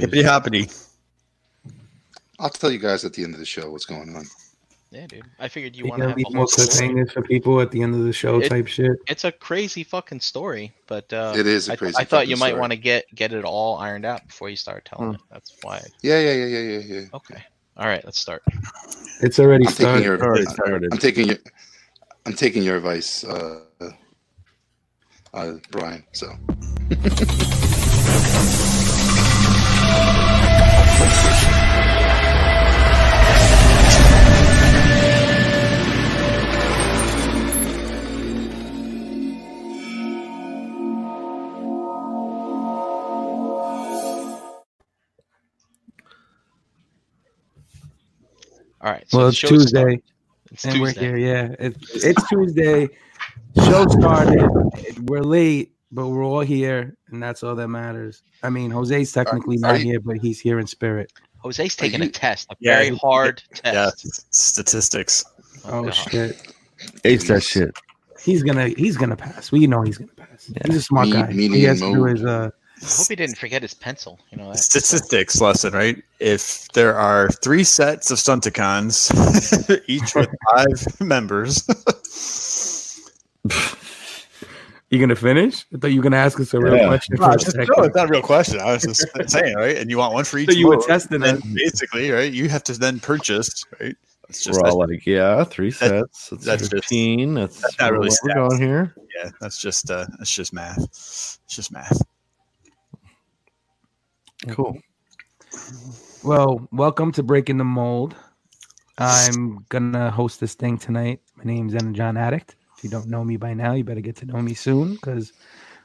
Hippity hoppity. I'll tell you guys at the end of the show what's going on. Yeah, dude. I figured you You want to gonna have leave a more whole for people at the end of the show It- type shit. It's a crazy fucking story, but uh, It is a I, crazy I thought you fucking might want to get get it all ironed out before you start telling it. That's why. Yeah, yeah, yeah, yeah, yeah, yeah. Okay. All right, let's start. It's already I'm started. your Already started. I'm taking your I'm taking your advice, uh, uh, Brian. So All right. So Well, it's Tuesday. It's and Tuesday. we're here. Yeah, it's it's Tuesday. Show started. We're late, but we're all here, and that's all that matters. I mean, Jose's technically Are not you- here, but he's here in spirit. Jose's taking you- a test, a Yeah, very he- hard Yeah, test. statistics. Oh God. shit, Ace that shit. he's gonna he's gonna pass. We know he's gonna pass. He's a smart Me- guy. meaning He has to do his uh. I hope he didn't forget his pencil. You know that. Statistics lesson, right? If there are three sets of Stunticons, each with five members, You gonna finish? I thought you were gonna ask us a real Yeah. question. No, For a it's, just, second. no, it's not a real question. I was just saying, right? And you want one for each. So you were mode, testing then basically, right? You have to then purchase, right? It's just We're all that's, like, yeah, three that- sets. That's, that's just- 15. That's, that's not really what we're going here. yeah, that's just uh, that's just math. It's just math. Cool. Well, welcome to Breaking the Mold. I'm gonna host this thing tonight. My name's Anna John Addict. If you don't know me by now, you better get to know me soon because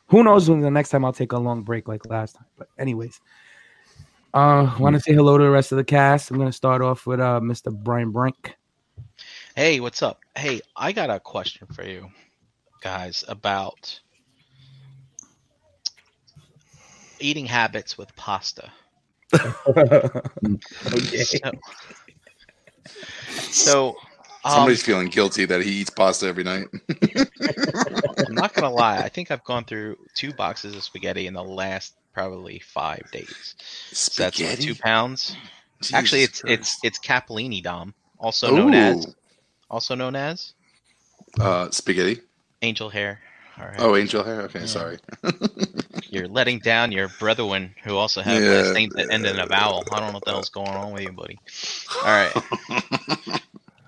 who knows when the next time I'll take a long break like last time. But anyways, uh want to say hello to the rest of the cast. I'm gonna start off with uh Mr. Brian Brink. Hey, what's up? Hey, I got a question for you guys about eating habits with pasta. okay. So, so um, somebody's feeling guilty that he eats pasta every night. I'm not gonna lie. I think I've gone through two boxes of spaghetti in the last probably five days. So that's what, two pounds. Actually, it's Christ. it's it's capellini dom, also known as also known as uh, spaghetti. angel hair. Right. Oh, angel hair. Okay, Yeah. sorry. You're letting down your brethren who also have Yeah. last names that end in a vowel. I don't know what the hell's going on with you, buddy. All right.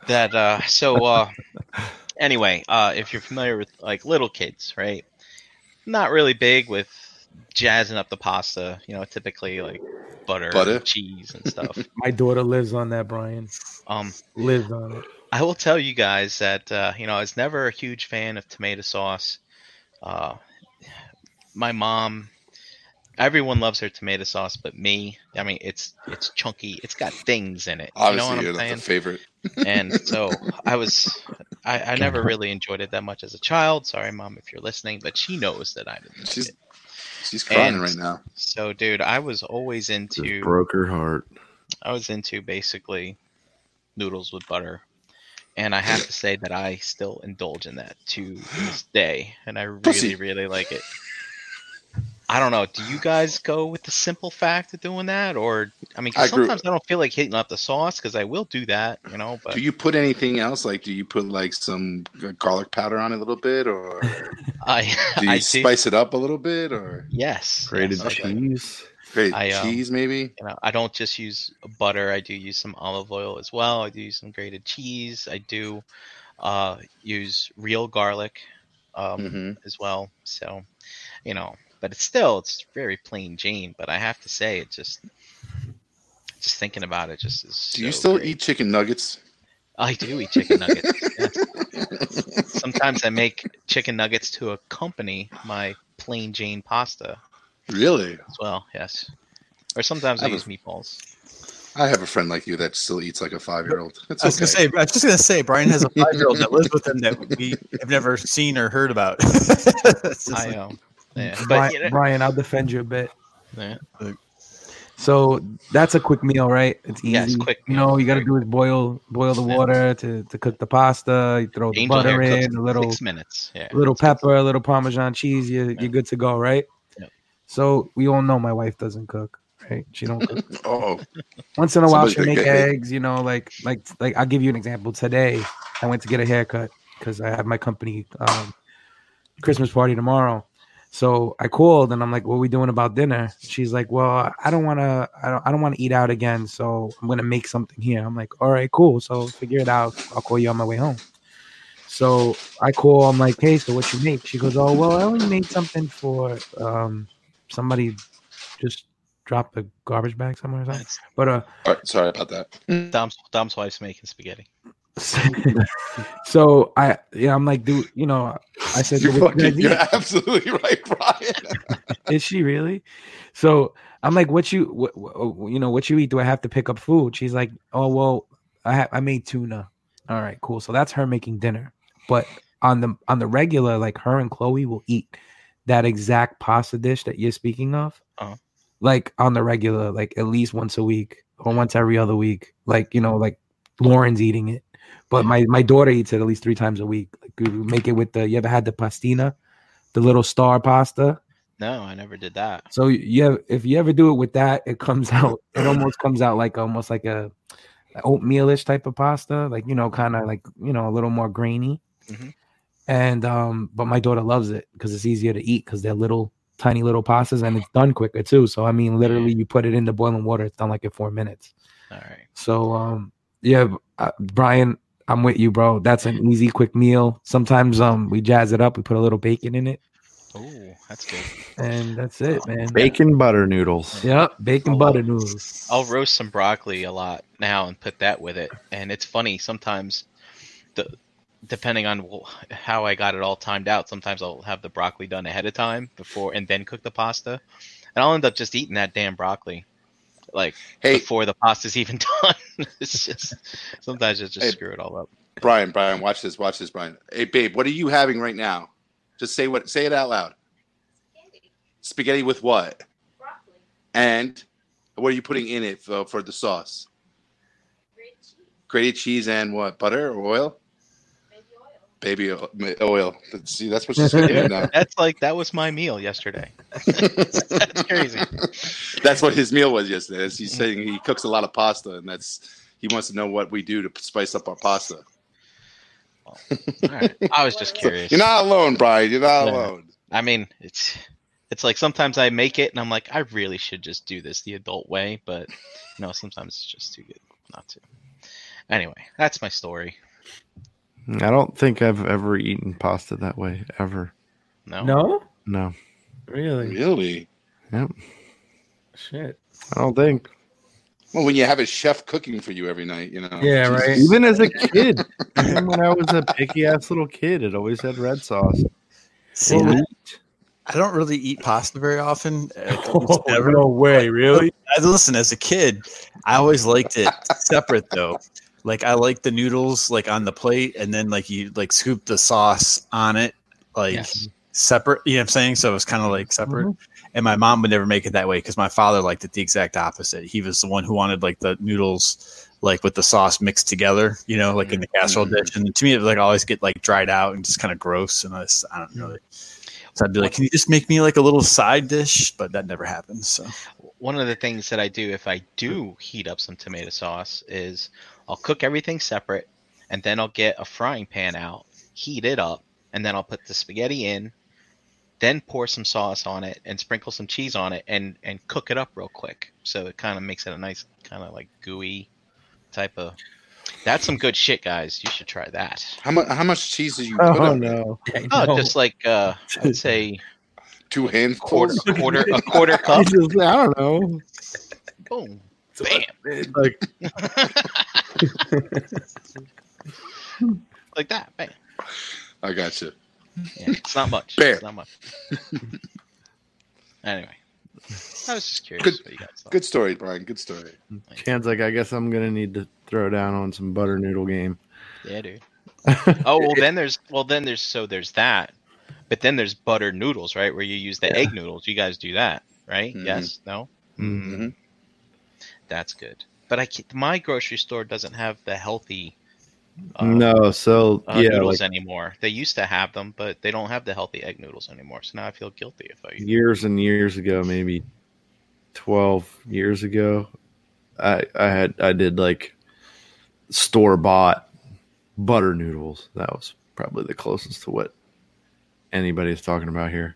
That uh so uh anyway, uh if you're familiar with like little kids, right? Not really big with jazzing up the pasta, you know, typically like butter, Butter? and cheese and stuff. My daughter lives on that, Brian. um Lives on it. I will tell you guys that uh, you know I was never a huge fan of tomato sauce. Uh, my mom, everyone loves their tomato sauce, but me. I mean, it's it's chunky. It's got things in it. Obviously, you know you're what I'm not saying? the favorite. and so I was, I, I never really enjoyed it that much as a child. Sorry, mom, if you're listening, but she knows that I didn't. She's she's crying And- right now. So, dude, I was always Just into. broke her heart. I was into basically noodles with butter. And I have to say that I still indulge in that to this day. And I really, Pussy. really like it. I don't know. Do you guys go with the simple fact of doing that? Or, I mean, 'cause I grew- sometimes I don't feel like hitting up the sauce because I will do that, you know, but Do you put anything else? Like, do you put like some garlic powder on it a little bit, or I, do you I do. spice it up a little bit, or Yes. Grated yes, I do. cheese. great I, um, cheese maybe? You know, I don't just use butter. I do use some olive oil as well. I do use some grated cheese. I do uh, use real garlic um, hmm as well. So, you know, but it's still it's very plain Jane. But I have to say, it just just thinking about it just is. Do you still great. eat chicken nuggets? I do eat chicken nuggets. yes. Sometimes I make chicken nuggets to accompany my plain Jane pasta Really? as well. Yes. Or sometimes I, I use have meatballs. I have a friend like you that still eats like a five year old. It's I was okay. gonna say, I was just gonna say, Brian has a five year old that lives with him that we have never seen or heard about. It's just I like- um, yeah. But Brian, you know, Brian, I'll defend you a bit. yeah. So that's a quick meal, right? It's easy. Yes, quick You know, you got to do is boil boil the water to, to cook the pasta. You throw the Angel butter in, a little six minutes. Yeah. little pepper, a little Parmesan cheese. You Yeah. you're good to go, right? Yeah. So we all know my wife doesn't cook. right? She don't cook. Oh, Once in a while, she'll make get hit. eggs. You know, like like like I'll give you an example. Today, I went to get a haircut because I have my company um, Christmas party tomorrow. So I called and I'm like, "What are we doing about dinner?" She's like, "Well, I don't want to. I don't. I don't want to eat out again. So I'm gonna make something here." I'm like, "All right, cool. So figure it out. I'll call you on my way home." So I call. I'm like, "Hey, so what you make?" She goes, "Oh, well, I only made something for um somebody just dropped a garbage bag somewhere or something." But uh, all right, sorry about that. Dom's Dom's wife's making spaghetti. so I yeah, I'm like, dude, you know, I said, You're, "So what you fucking, you're absolutely right, Brian. is she really? So I'm like, what you, what, what, you know, what you eat? Do I have to pick up food? She's like, oh well, I ha- I made tuna. All right, cool. So that's her making dinner. But on the on the regular, like her and Chloe will eat that exact pasta dish that you're speaking of, Uh-huh. like on the regular, like at least once a week or once every other week. Like you know, like Lauren's eating it, but my my daughter eats it at least three times a week. Like we make it with the. You ever had the pastina, the little star pasta? No, I never did that. So you have, if you ever do it with that, it comes out. It almost comes out like almost like a oatmealish type of pasta, like you know, kind of like you know, a little more grainy. Mhm. And um, but my daughter loves it because it's easier to eat because they're little, tiny little pastas, and it's done quicker too. So I mean, literally, you put it in the boiling water, it's done like in four minutes. All right. So um, yeah, uh, Brian, I'm with you, bro. That's an easy, quick meal. Sometimes um, we jazz it up. We put a little bacon in it, Oh, that's good. and that's it, man. Bacon butter noodles. Yep, bacon Oh, butter noodles. I'll roast some broccoli a lot now and put that with it. And it's funny sometimes, the depending on how I got it all timed out, sometimes I'll have the broccoli done ahead of time before and then cook the pasta, and I'll end up just eating that damn broccoli, like Hey, before the pasta's even done. it's just sometimes it's just Hey. screw it all up. Brian, Brian, watch this, watch this, Brian. Hey, babe, what are you having right now? Just say what, say it out loud. Spaghetti Spaghetti with what? Broccoli. And what are you putting in it for, for the sauce? Grated cheese and what? Butter or oil? Baby oil. ma- oil. See, that's what she's saying now. That's like that was my meal yesterday. that's crazy. That's what his meal was yesterday. As He's mm-hmm. saying he cooks a lot of pasta, and that's he wants to know what we do to spice up our pasta. All right. I was just curious. You're not alone, Brian. You're not No. alone. I mean, it's it's like sometimes I make it and I'm like, I really should just do this the adult way, but you know, sometimes it's just too good not to. Anyway, that's my story. I don't think I've ever eaten pasta that way ever. No, No, No, really, Really? Yep. Shit. I don't think. Well, when you have a chef cooking for you every night, you know. Yeah, Jesus. right. Even as a kid, even when I was a picky ass little kid, it always had red sauce. See, Well, I, I don't really eat pasta very often. Oh, never. no way, really? I, listen, as a kid, I always liked it separate though. Like I like the noodles like on the plate, and then like you like scoop the sauce on it, like Yes. separate. You know what I'm saying? So it was kind of like separate. And my mom would never make it that way because my father liked it the exact opposite. He was the one who wanted like the noodles like with the sauce mixed together, you know, like in the casserole Mhm. dish. And to me, it was like always get like dried out and just kind of gross. And I, just, I don't really. So I'd be like, "Can you just make me like a little side dish?" But that never happens. So one of the things that I do if I do heat up some tomato sauce is I'll cook everything separate and then I'll get a frying pan out, heat it up, and then I'll put the spaghetti in, then pour some sauce on it and sprinkle some cheese on it and and cook it up real quick. So it kind of makes it a nice kind of like gooey type of That's some good shit, guys. You should try that. How much? How much cheese did you put Oh on it? no! Oh, just like uh I'd say Two hands, quarter handfuls. a quarter a quarter cup. I don't know. Boom. Bam. Like Like that. Bam. I got you. Yeah, it's not much. Bam. It's not much. anyway, I was just curious Good- what you. Good story, Brian. Good story. Chan's like, I guess I'm gonna need to throw down on some butter noodle game. Yeah, dude. Oh well, then there's well then there's so there's that, but then there's butter noodles, right? Where you use the Yeah. egg noodles. You guys do that, right? Mhm. Yes. No. Mm. Mhm. That's good. But I my grocery store doesn't have the healthy. uh, no, so uh, yeah, noodles like anymore. They used to have them, but they don't have the healthy egg noodles anymore. So now I feel guilty if I years and years ago, maybe twelve years ago, I I had I did like store bought butter noodles. That was probably the closest to what anybody's talking about here.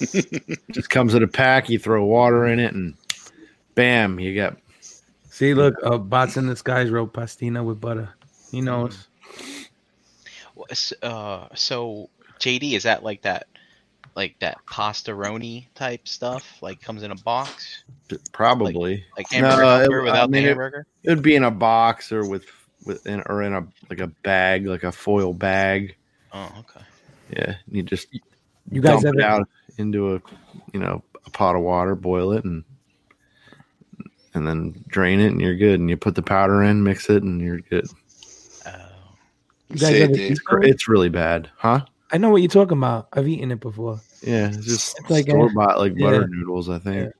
Just comes in a pack. You throw water in it, and bam, you got See, look, uh, bots in the skies wrote pastina with butter. He knows. S- Uh, so JD, is that like that, like that pastaroni type stuff? Like comes in a box, probably like No, hamburger it- helper I without mean, the hamburger? it would be in a box or with with in, or in a like a bag, like a foil bag. Oh, okay. Yeah, you just You guys dump it out into a you know a pot of water, boil it, and and then drain it, and you're good. And you put the powder in, mix it, and you're good. Oh. You it, ever Dave. eat those? It's really bad, huh? I know what you're talking about. I've eaten it before. Yeah, it's just It's like store bought like butter noodles. I think.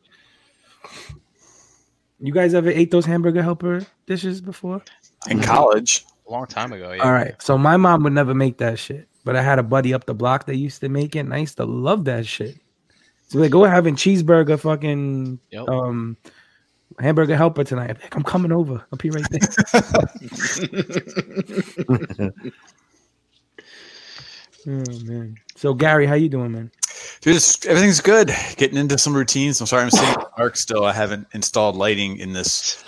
You guys ever ate those hamburger helper dishes before? In college, A long time ago. Yeah. All right. So my mom would never make that shit, but I had a buddy up the block that used to make it, and I used to love that shit. So like, go having cheeseburger, fucking Yep. um, hamburger helper tonight. I'm, like, I'm coming over. I'll be right there. oh man. So Gary, how you doing, man? dude, it's, everything's good. Getting into some routines. I'm sorry, I'm sitting in dark still. I haven't installed lighting in this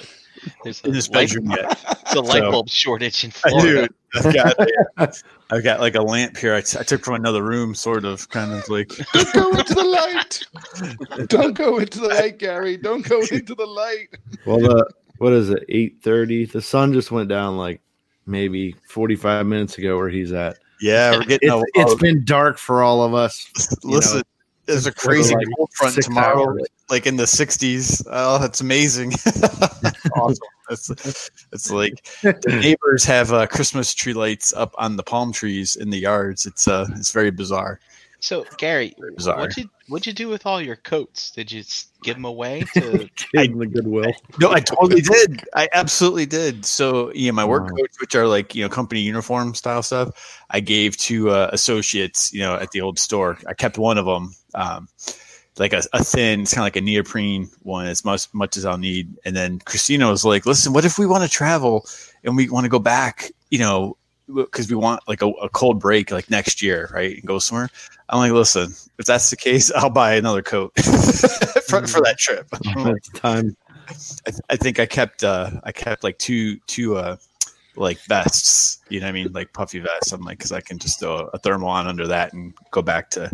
There's in a this light, bedroom yet. it's a light So- bulb shortage in I Florida. do. I've got, I've got like a lamp here. I, t- I took from another room, sort of, kind of like. Don't go into the light. Don't go into the light, Gary. Don't go into the light. Well, the what is it? Eight thirty. The sun just went down like maybe forty five minutes ago. Where he's at. Yeah, we're getting. It's, a, it's a- been dark for all of us. listen, there's a crazy like cold front tomorrow, hours. like in the 60s. Oh, that's amazing. awesome. It's, it's like the neighbors have uh, Christmas tree lights up on the palm trees in the yards. It's uh, it's very bizarre. So Gary, Bizarre. what'd you what'd you do with all your coats? Did you give them away to? Give him the goodwill. No, I totally did. I absolutely did. So yeah, my work Wow. coats, which are like you know company uniform style stuff, I gave to uh, associates. You know, at the old store. I kept one of them, um, like a, a thin, it's kind of like a neoprene one, as much much as I'll need. And then Christina was like, "Listen, what if we want to travel and we want to go back? You know." Because we want like a, a cold break like next year, right? And go somewhere. I'm like, listen, if that's the case, I'll buy another coat for, for that trip. Like, time. I, th- I think I kept uh I kept like two two uh like vests, you know what I mean, like puffy vests. I'm like because I can just throw a thermal on under that and go back to.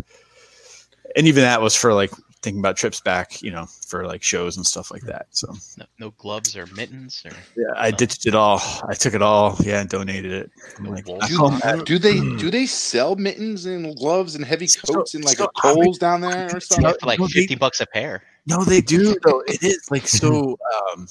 And even that was for like thinking about trips back, you know, for like shows and stuff like that. So No, no gloves or mittens or yeah, I ditched it all. I took it all, yeah, and donated it. I'm like, Do, do they do they sell mittens and gloves and heavy So- coats in like so a Kohl's down there or for something? like fifty bucks a pair. No, they do though. It is like so. Um,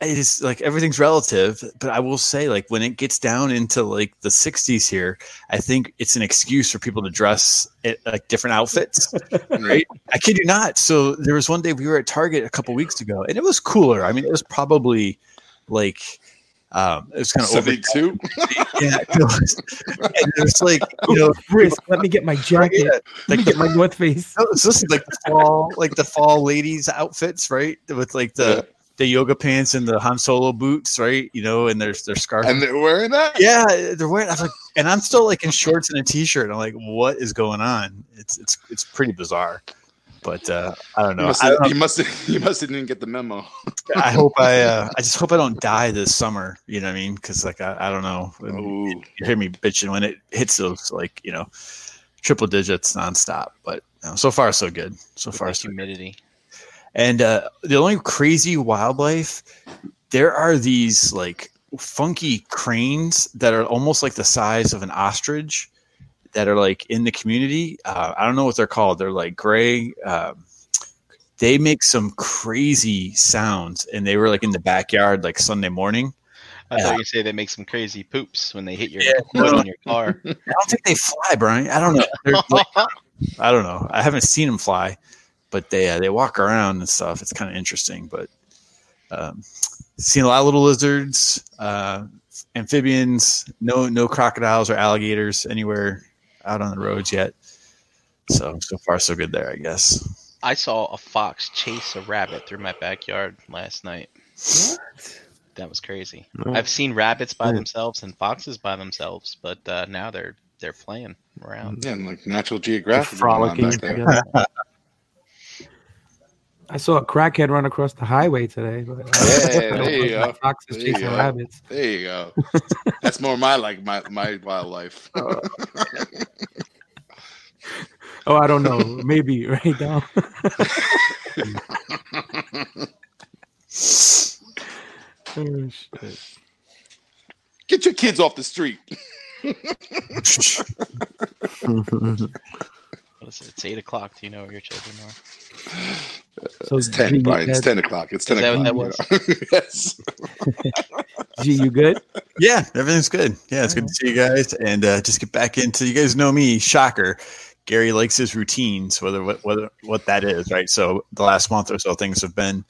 it is like everything's relative, but I will say, like when it gets down into like the '60s here, I think it's an excuse for people to dress it like different outfits. Right? I kid you not. So there was one day we were at Target a couple weeks ago, and it was cooler. I mean, it was probably like. Um, it was kind of over. Seventy-two. Yeah, it was, and it was like you know, Brisk, let me get my jacket. yeah, me get my North Face. No, this is like the fall, like the fall ladies outfits, right? With like the the yoga pants and the Han Solo boots, right? You know, and there's their scarf. and they're wearing that. yeah, they're wearing. I was like, and I'm still like in shorts and a t-shirt. I'm like, what is going on? It's it's it's pretty bizarre. But uh, I don't You know. must, have, you must have, you must have didn't get the memo. I hope I. Uh, I just hope I don't die this summer. You know what I mean? Because like I, I don't know. Ooh. You hear me bitching when it hits those like you know triple digits nonstop. But you know, so far so good. So with far the so good. And uh, the only crazy wildlife, there are these like funky cranes that are almost like the size of an ostrich that are like in the community. Uh, I don't know what they're called. They're like gray. Um, they make some crazy sounds, and they were like in the backyard like Sunday morning. I thought you say they make some crazy poops when they hit your Yeah, your car. I don't think they fly, Brian. I don't know. Like, I don't know. I haven't seen them fly, but they uh, they walk around and stuff. It's kind of interesting. But um, seen a lot of little lizards, uh, amphibians. No no crocodiles or alligators anywhere out on the roads yet. So so far so good there, I guess. I saw a fox chase a rabbit through my backyard last night. What? That was crazy. No. I've seen rabbits by Yeah. themselves and foxes by themselves, but uh, now they're they're playing around. Yeah, and like Natural They're Geographic. frolicking back there. together. I saw a crackhead run across the highway today. But uh, Yeah, there you go. Foxes There you chasing go. rabbits. There you go. That's more my like my my wildlife. Oh. oh, I don't know. Maybe right now. oh, shit. Get your kids off the street. What is it? It's eight o'clock. Do you know where your children are? So It's ten, G, Brian. It's ten o'clock. It's ten Is that o'clock. what that yes. G, you good? Yeah, everything's good. Yeah, it's good to see you guys, and uh, just get back into. You guys know me, shocker. Gary likes his routines, whether what whether what that is, right? So the last month or so, things have been,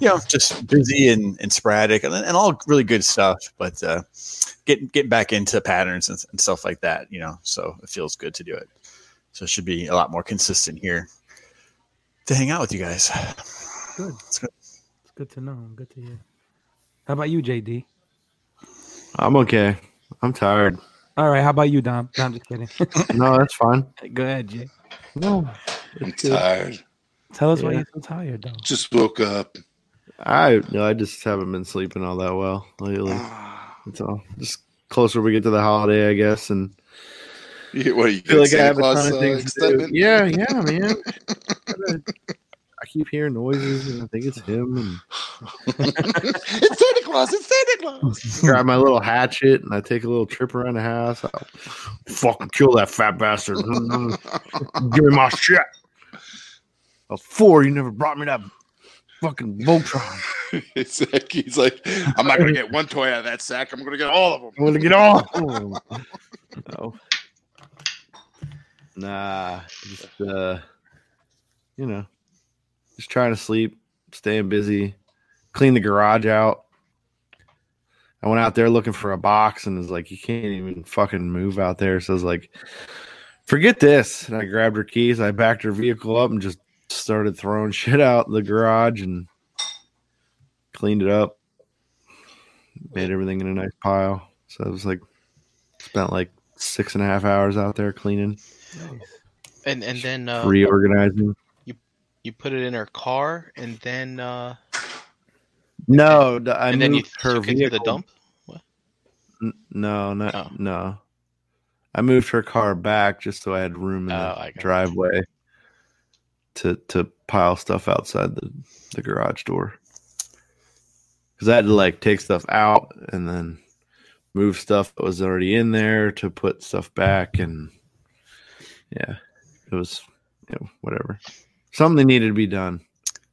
you know, just busy and, and sporadic, and, and all really good stuff. But uh, getting getting back into patterns and, and stuff like that, you know. So it feels good to do it. So it should be a lot more consistent here to hang out with you guys. Good. It's good. It's good to know. Good to hear. How about you, JD? I'm okay. I'm tired. All right. How about you, Dom? No, I'm just kidding. No, that's fine. Go ahead, Jay. No, I'm good. tired. Tell us why you're so tired, though. Just woke up. I no, I just haven't been sleeping all that well lately. That's all. Just closer we get to the holiday, I guess, and You- what are you? I feel like I Santa have a ton of uh, things to do. Yeah, yeah, man. I keep hearing noises, and I think it's him. And it's Santa Claus. It's Santa Claus. grab my little hatchet, and I take a little trip around the house. I'll fucking kill that fat bastard. Give me my shit. I was four. You never brought me that fucking Voltron. it's like he's like, I'm not gonna get one toy out of that sack. I'm gonna get all of them. I'm gonna get all. no. Nah, just uh, you know, just trying to sleep, staying busy, clean the garage out. I went out there looking for a box and was like, you can't even fucking move out there. So I was like, forget this. And I grabbed her keys, I backed her vehicle up and just started throwing shit out the garage and cleaned it up, made everything in a nice pile. So I was like, spent like six and a half hours out there cleaning, Nice. And and then uh, reorganizing. you you put it in her car, and then uh, No, d- I and then you moved her took it to vehicle. the dump. N- No, not Oh. no. I moved her car back just so I had room in Oh, the I driveway to to pile stuff outside the the garage door. Because I had to like take stuff out and then move stuff that was already in there to put stuff back, and yeah, it was you know whatever. Something needed to be done,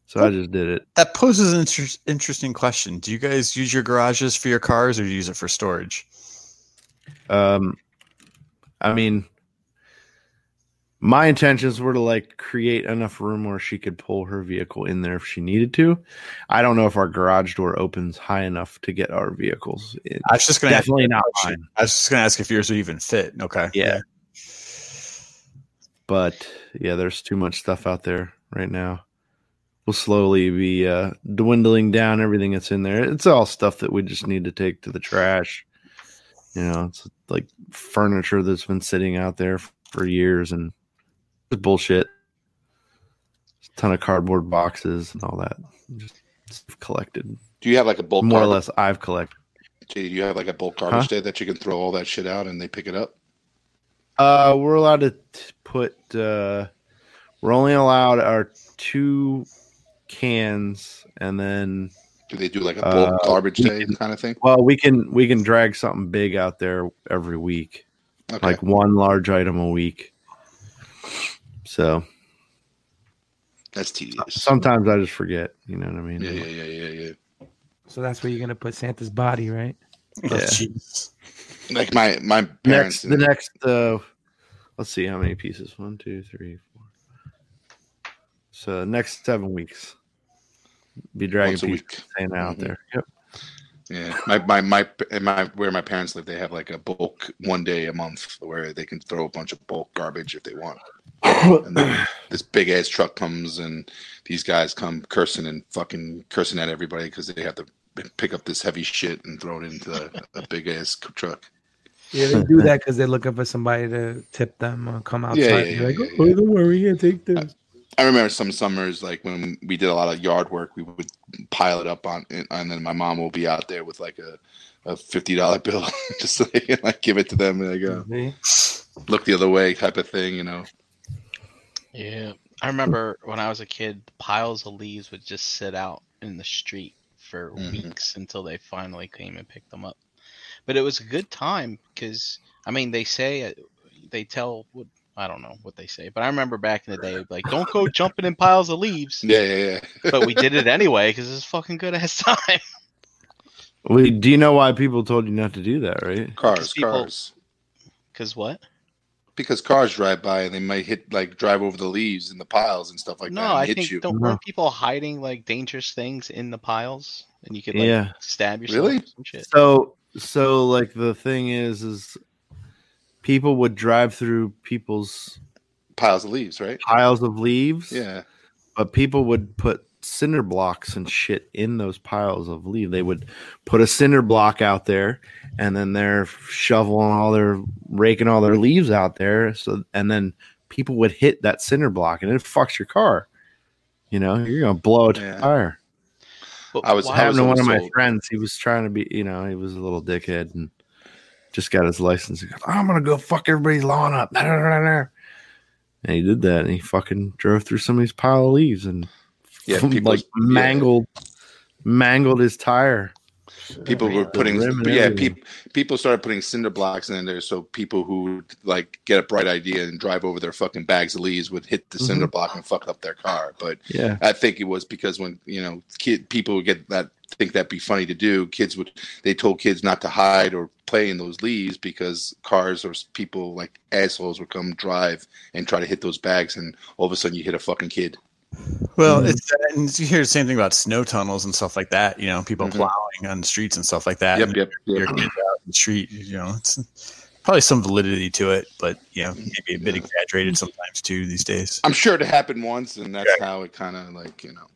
so I just did it. That poses an inter- interesting question. Do you guys use your garages for your cars, or do you use it for storage? Um, I mean, my intentions were to like create enough room where she could pull her vehicle in there if she needed to. I don't know if our garage door opens high enough to get our vehicles in. I was just to Definitely not mine. I was just going to ask if yours would even fit. Okay. Yeah. But yeah, there's too much stuff out there right now. We'll slowly be uh, dwindling down everything that's in there. It's all stuff that we just need to take to the trash. You know, it's like furniture that's been sitting out there for years and it's bullshit. a ton of cardboard boxes and all that. Just collected. Do you have like a bulk More or less, I've collected. Do you have like a bulk garbage Huh? day that you can throw all that shit out and they pick it up? Uh, we're allowed to t- put. Uh, we're only allowed our two cans, and then Do they do like a bulk Uh, garbage day can- kind of thing? well, we can we can drag something big out there every week, Okay. like one large item a week. So That's tedious. sometimes I just forget. You know what I mean? yeah, yeah, yeah, yeah, yeah. So that's where you're gonna put Santa's body, right? Oh, Yeah. jeez. Like my my parents. Next, the next. Uh, let's see how many pieces. One, two, three, four. So next seven weeks, be dragging a week. Santa out Mhm. there. Yep. Yeah, my my my, my where my parents live, they have like a bulk one day a month where they can throw a bunch of bulk garbage if they want. And then this big ass truck comes and these guys come cursing and fucking cursing at everybody because they have to pick up this heavy shit and throw it into a, a big ass truck. Yeah, they do that because they're looking for somebody to tip them or come outside. yeah, and be yeah, like, oh, yeah. don't worry, here, take this. I remember some summers, like when we did a lot of yard work, we would pile it up on, and then my mom will be out there with like a, a fifty dollar bill, just so they can like give it to them and they go See? look the other way, type of thing, you know. Yeah. I remember when I was a kid, piles of leaves would just sit out in the street for Mhm. weeks until they finally came and picked them up. But it was a good time because, I mean, they say, uh, they tell, what I don't know what they say, but I remember back in the day, like, don't go jumping in piles of leaves. Yeah, yeah, yeah. But we did it anyway because it's fucking good ass time. Wait, do you know why people told you not to do that, right? Cars, people- cars. Because what? Because cars drive by and they might hit like drive over the leaves and the piles and stuff like no, that. And I hit think you. don't No. weren't people hiding like dangerous things in the piles and you could like Yeah. stab yourself? Really? shit. So, so like the thing is, is people would drive through people's piles of leaves, right? piles of leaves. Yeah. but people would put cinder blocks and shit in those piles of leaves. They would put a cinder block out there, and then they're shoveling all their raking all their leaves out there. So, and then people would hit that cinder block, and it fucks your car. You know, you're gonna blow a Yeah. tire. But I was- why- I happened to one of my friends. He was trying to be, you know, he was a little dickhead and just got his license. He goes, I'm gonna go fuck everybody's lawn up. And he did that, and he fucking drove through somebody's pile of leaves and Yeah, like people's- yeah. mangled, mangled his tire. People were putting yeah people people started putting cinder blocks in there so people who would, like get a bright idea and drive over their fucking bags of leaves would hit the cinder block and fuck up their car. But Yeah, i think it was because when you know kid people would get that think that'd be funny to do kids would they told kids not to hide or play in those leaves because cars or people like assholes would come drive and try to hit those bags and all of a sudden you hit a fucking kid Well, Mhm. it's and you hear the same thing about snow tunnels and stuff like that. You know, people Mhm. plowing on the streets and stuff like that. yep and yep, Your yep. kids out in the street. You know, it's probably some validity to it, but you know, maybe a bit Yeah. exaggerated sometimes too these days. i'm sure it happened once and that's how it kind of like you know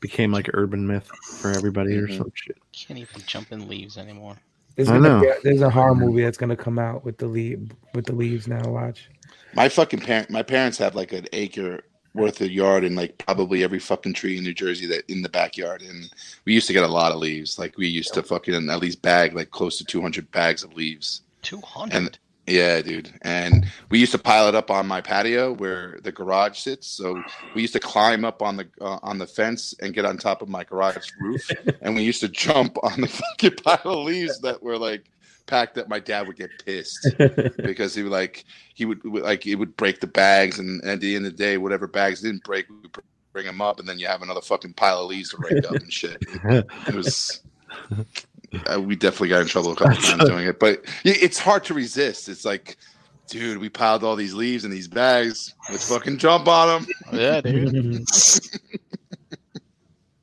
became like an urban myth for everybody or Mhm. some shit. can't even jump in leaves anymore. There's, I know. a, there's a horror movie that's gonna come out with the leaf with the leaves now. Watch. My fucking parent, my parents have like an acre worth a yard and like probably every fucking tree in New Jersey that in the backyard. And we used to get a lot of leaves. Like we used to fucking at least bag like close to 200 bags of leaves. Two hundred. And yeah, dude. And we used to pile it up on my patio where the garage sits. So we used to climb up on the uh, on the fence and get on top of my garage roof. and we used to jump on the fucking pile of leaves that were like packed up. My dad would get pissed because he would like he would would, like it would break the bags, and at the end of the day, whatever bags didn't break, we would bring them up, and then you have another fucking pile of leaves to rake up and shit. It was. Uh, we definitely got in trouble a couple times doing it, but it's hard to resist. It's like, dude, we piled all these leaves in these bags. Let's fucking jump on them. yeah, dude.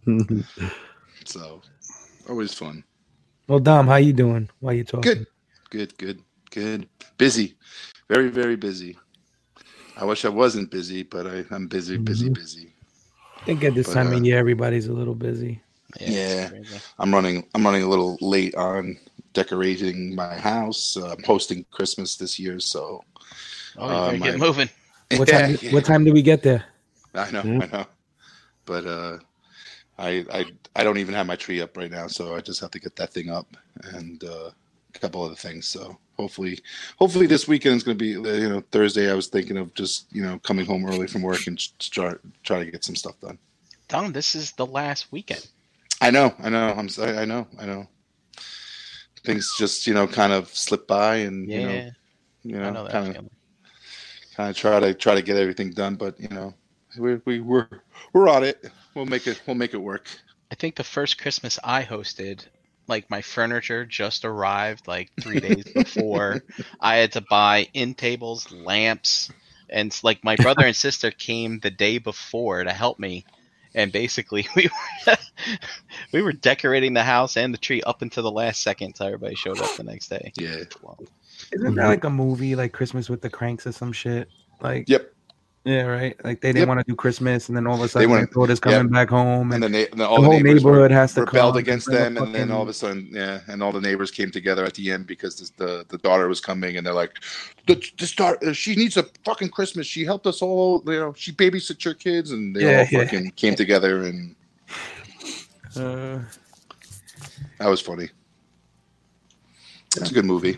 So, always fun. Well, Dom, how you doing? While you talking? Good, good, good, good. Busy, very, very busy. I wish I wasn't busy, but I, I'm busy, busy, Mhm. busy. I think at this But, time uh, of year, everybody's a little busy. it's Yeah. I'm running. I'm running a little late on decorating my house. Uh, I'm hosting Christmas this year, so Oh, you Uh, better my- get moving. What time? Yeah, What time do we get there? I know, Yeah. I know. But uh, I, I, I don't even have my tree up right now, so I just have to get that thing up and uh, a couple other things. So hopefully, hopefully this weekend is going to be. uh, You know, Thursday. I was thinking of just you know coming home early from work and start try to get some stuff done. Dom, this is the last weekend. I know, I know. I'm. s- I I know, I know. Things just you know kind of slip by, and Yeah, you know, you know, know kind of kind of try to try to get everything done. But you know, we we we're we're on it. We'll make it. We'll make it work. I think the first Christmas I hosted, like my furniture just arrived like three days before. I had to buy in tables, lamps, and like my brother and sister came the day before to help me. and basically we were we were decorating the house and the tree up until the last second until everybody showed up the next day. Yeah. Well, Isn't mm-hmm. that like a movie like Christmas with the Cranks or some shit? Like Yep. Yeah, right. Like they didn't Yep. want to do Christmas, and then all of a sudden wanna- their daughter's coming yep. back home, And and, then they, and all the the, whole neighbors were- neighborhood has to rebelled come against them, and then all of a sudden, yeah, and all the neighbors came together at the end because this, the the daughter was coming, and they're like, "The this daughter, she needs a fucking Christmas. She helped us all, you know, she babysits your kids, and they Yeah, all yeah. fucking came together, and uh, that was funny. It's a good movie.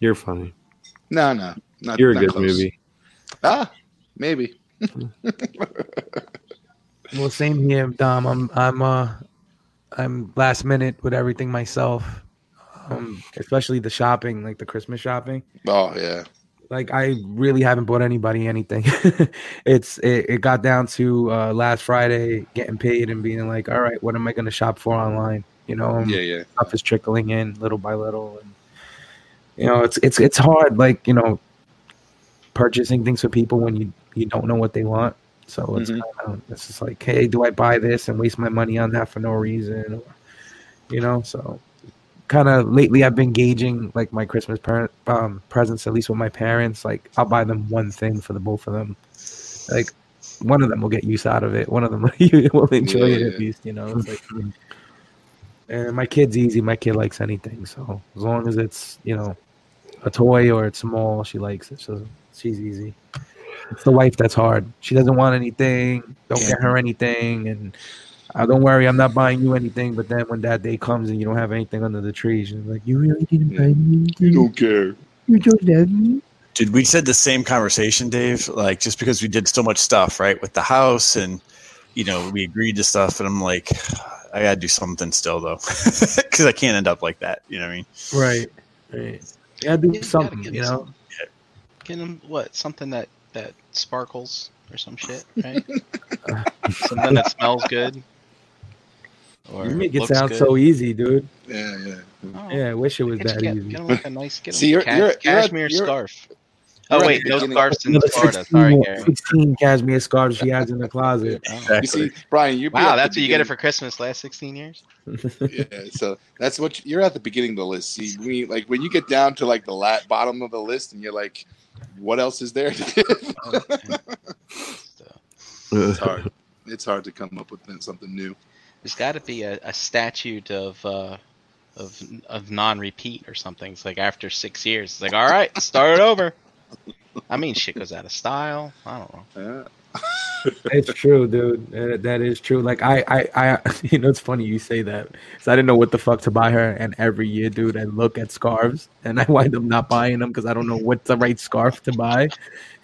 You're funny. No, no, not. You're a good close. movie. Ah, maybe. well, same here, Dom. I'm I'm uh I'm last minute with everything myself, um, especially the shopping, like the Christmas shopping. Oh yeah, like I really haven't bought anybody anything. it's it, it got down to uh, last Friday getting paid and being like, all right, what am I going to shop for online? You know, um, yeah, yeah. stuff is trickling in little by little, and you know, it's it's it's hard, like you know, purchasing things for people when you you don't know what they want. So it's Mhm. kind of it's just like, hey, do I buy this and waste my money on that for no reason? Or, you know, so kind of lately I've been gauging like my Christmas parent um, presents at least with my parents. Like I'll buy them one thing for the both of them. Like one of them will get use out of it. One of them will enjoy Yeah, it yeah. at least. You know. It's like, and my kid's easy. My kid likes anything. So as long as it's you know a toy or it's small, she likes it. So she's easy. It's the wife that's hard. She doesn't want anything. Don't get her anything, and uh, don't worry, I'm not buying you anything. But then when that day comes and you don't have anything under the tree, she's like, "You really didn't buy me anything. You don't care. You don't love me." Dude, we said the same conversation, Dave. Like just because we did so much stuff, right, with the house, and you know, we agreed to stuff, and I'm like, I gotta do something still though, because I can't end up like that. You know what I mean? Right. Right. Yeah, do you gotta do something. You know. something. Get him what? Something that that sparkles or some shit, right? something that smells good. Or You make it looks sound good. so easy, dude. Yeah, yeah. Oh, Yeah, I wish it was Get, that get, easy. get him like a nice get him See, you're- ca- you're- you're cashmere you're- scarf. Oh at wait, the no scarves in Another Florida. Sorry, 16, Gary. 16 cashmere scarves she has in the closet. Oh. You see, Brian, you Wow, that's what you get it for Christmas last 16 years. yeah, so that's what you- you're at the beginning of the list. See, we like when you get down to like the lat bottom of the list, and you're like, what else is there? to give? Okay. So, it's hard. It's hard to come up with something new. there's got to be a, a statute of uh, of of non-repeat or something. It's like after six years, it's like all right, start it over. I mean, shit goes out of style. I don't know. Yeah. It's true, dude. That is true. Like I, I, I, you know, it's funny you say that. So I didn't know what the fuck to buy her, and every year, dude, I look at scarves, and I wind up not buying them because I don't know what's the right scarf to buy.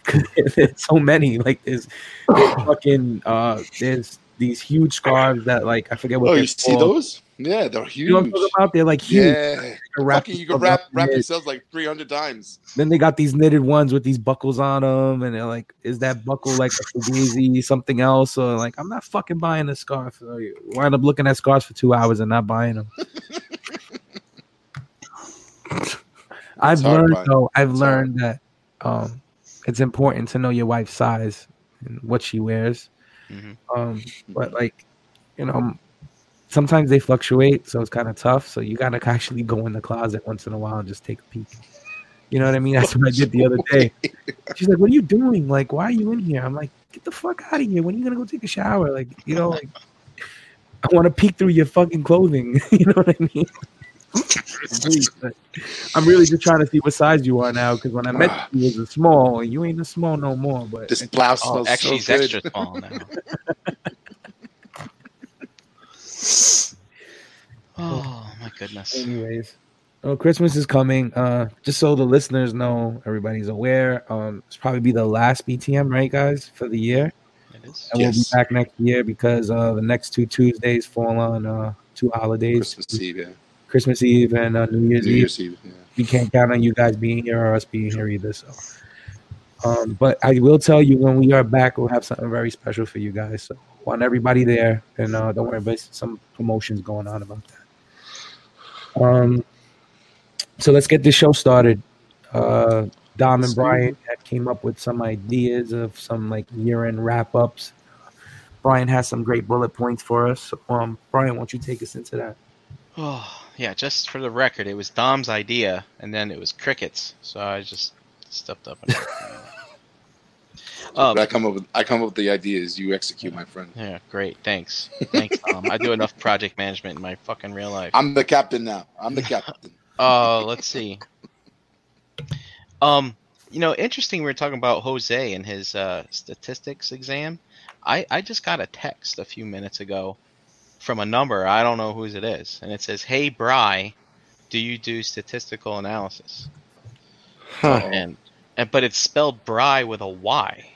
there's so many. Like there's, there's fucking, uh, there's these huge scarves that like I forget what. Oh, you see those? Yeah, they're You know what I'm huge. talking about? They're like huge. Yeah, They're fucking, you can wrap wrap yourselves like 300 times. Then they got these knitted ones with these buckles on them, and they're like, "Is that buckle like a fugazi, something else?" Or like, I'm not fucking buying a scarf. So you wind up looking at scarves for two hours and not buying them. I've hard, learned though. I've It's learned that um, it's important to know your wife's size and what she wears. Mhm. Um, but like, you know, sometimes they fluctuate, so it's kind of tough. So you gotta actually go in the closet once in a while and just take a peek. You know what I mean? That's what I did the other day. She's like, "What are you doing? Like, why are you in here?" I'm like, "Get the fuck out of here! When are you gonna go take a shower? Like, you know, like, I want to peek through your fucking clothing. you know what I mean?" I'm really just trying to see what size you are now because when I met ah. you, you was a small, and you ain't a small no more. But This blouse Oh, smells actually, so good. extra tall now. oh my goodness! Anyways, well, Christmas is coming. Uh, just so the listeners know, everybody's aware. Um, it's probably be the last BTM, right, guys, for the year. It is. And Yes. we'll be back next year because uh, the next two Tuesdays fall on uh, two holidays, Christmas Eve, yeah. Christmas Eve and uh, New Year's New Eve. Year's Eve, yeah. We can't count on you guys being here or us being here either. So, um, but I will tell you when we are back, we'll have something very special for you guys. So, want everybody there, and uh, don't worry about some promotions going on about that. Um, so let's get this show started. Uh, Dom and Brian came up with some ideas of some like year-end wrap-ups. Brian has some great bullet points for us. Um, Brian, why don't you take us into that? Oh, yeah, just for the record, it was Dom's idea, and then it was crickets. So I just stepped up and. um, But I come up with I come up with the ideas. You execute, my friend. yeah, great. Thanks. Thanks, Dom. I do enough project management in my fucking real life. I'm the captain now. I'm the captain. Uh, let's see. Um, you know, interesting. We were talking about Jose and his uh, statistics exam. I I just got a text a few minutes ago from a number. I don't know whose it is, and it says, "Hey, Bry, do you do statistical analysis?" Huh. And, and but it's spelled Bry with a Y,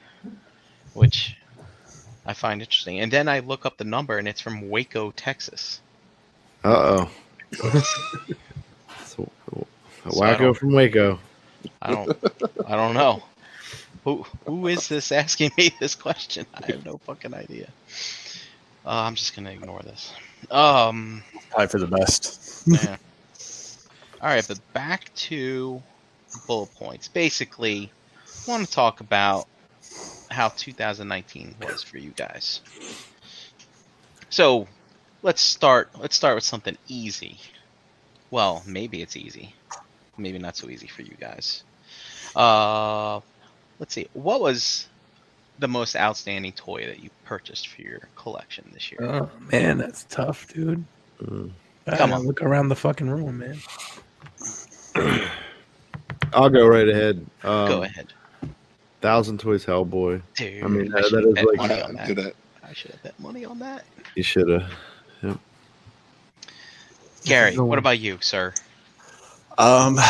which I find interesting. And then I look up the number, and it's from Waco, Texas. Uh oh. so, a wacko from Waco. I don't I don't know. Who who is this asking me this question? I have no fucking idea. Uh, I'm just gonna ignore this. Um Probably for the best. yeah. Alright, but back to bullet points. Basically, I want to talk about how 2019 was for you guys. So let's start let's start with something easy. Well, maybe it's easy. Maybe not so easy for you guys. Uh let's see. What was the most outstanding toy that you purchased for your collection this year? Oh man, that's tough, dude. Mm. Come on. look around the fucking room, man. I'll go right ahead. Um, Go ahead. Thousand Toys Hellboy. Dude, I mean, I that- should that have is bet like- money Yeah, on that. that. I should have bet money on that. You should have. Gary, what about you, sir? Um,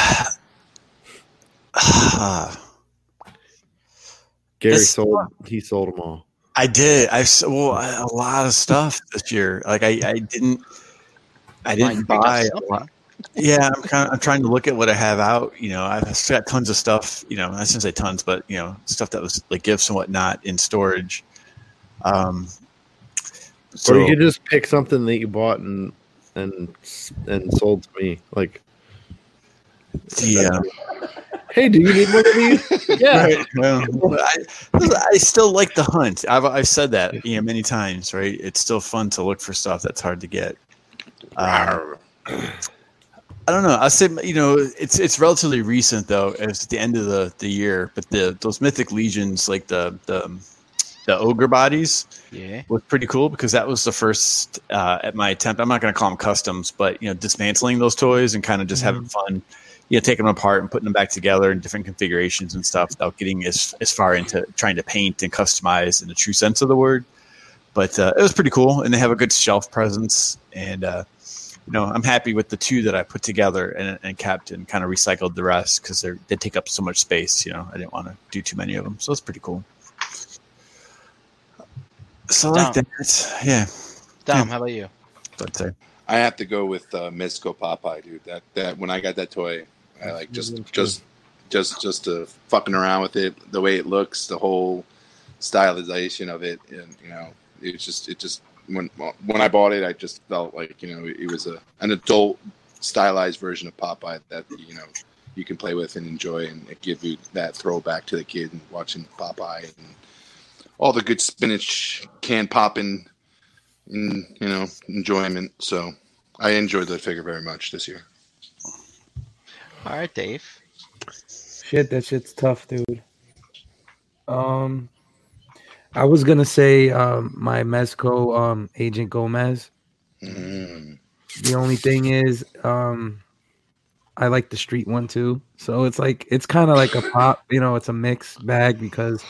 Gary This- sold. He sold them all. I did. I s- well a lot of stuff this year. Like I, I didn't. I didn't pick buy a something. lot. Yeah, I'm kind of. I'm trying to look at what I have out. You know, I've still got tons of stuff. You know, I shouldn't say tons, but you know, stuff that was like gifts and whatnot in storage. Um. So or you could just pick something that you bought and and and sold to me. Like, yeah. hey, do you need one of these? yeah. Right. Well, I, I still like the hunt. I've, I've said that you know many times. Right. It's still fun to look for stuff that's hard to get. Um, I don't know. I say you know it's it's relatively recent though. It's at the end of the, the year, but the those mythic legions like the the the ogre bodies Yeah. was pretty cool because that was the first uh, at my attempt. I'm not going to call them customs, but you know dismantling those toys and kind of just having fun. You know, taking them apart and putting them back together in different configurations and stuff without getting as as far into trying to paint and customize in the true sense of the word. But uh, it was pretty cool, and they have a good shelf presence. And uh, you know, I'm happy with the two that I put together and, and kept and kind of recycled the rest because they they take up so much space. You know, I didn't want to do too many of them, so it's pretty cool. So I like that, yeah. Dom, how about you? I'd say. I have to go with uh, Mezco Popeye, dude. That that when I got that toy, I like just just just just to fucking around with it, the way it looks, the whole stylization of it, and you know, it's just it just when when I bought it, I just felt like you know it was a an adult stylized version of Popeye that you know you can play with and enjoy, and it give you that throwback to the kid and watching Popeye and all the good spinach can popping, and you know enjoyment. So I enjoyed the figure very much this year. All right, Dave. Shit, that shit's tough, dude. Um, I was gonna say um my Mezco um Agent Gomez. Mm. The only thing is um I like the street one too. So it's like it's kind of like a pop, you know, it's a mixed bag because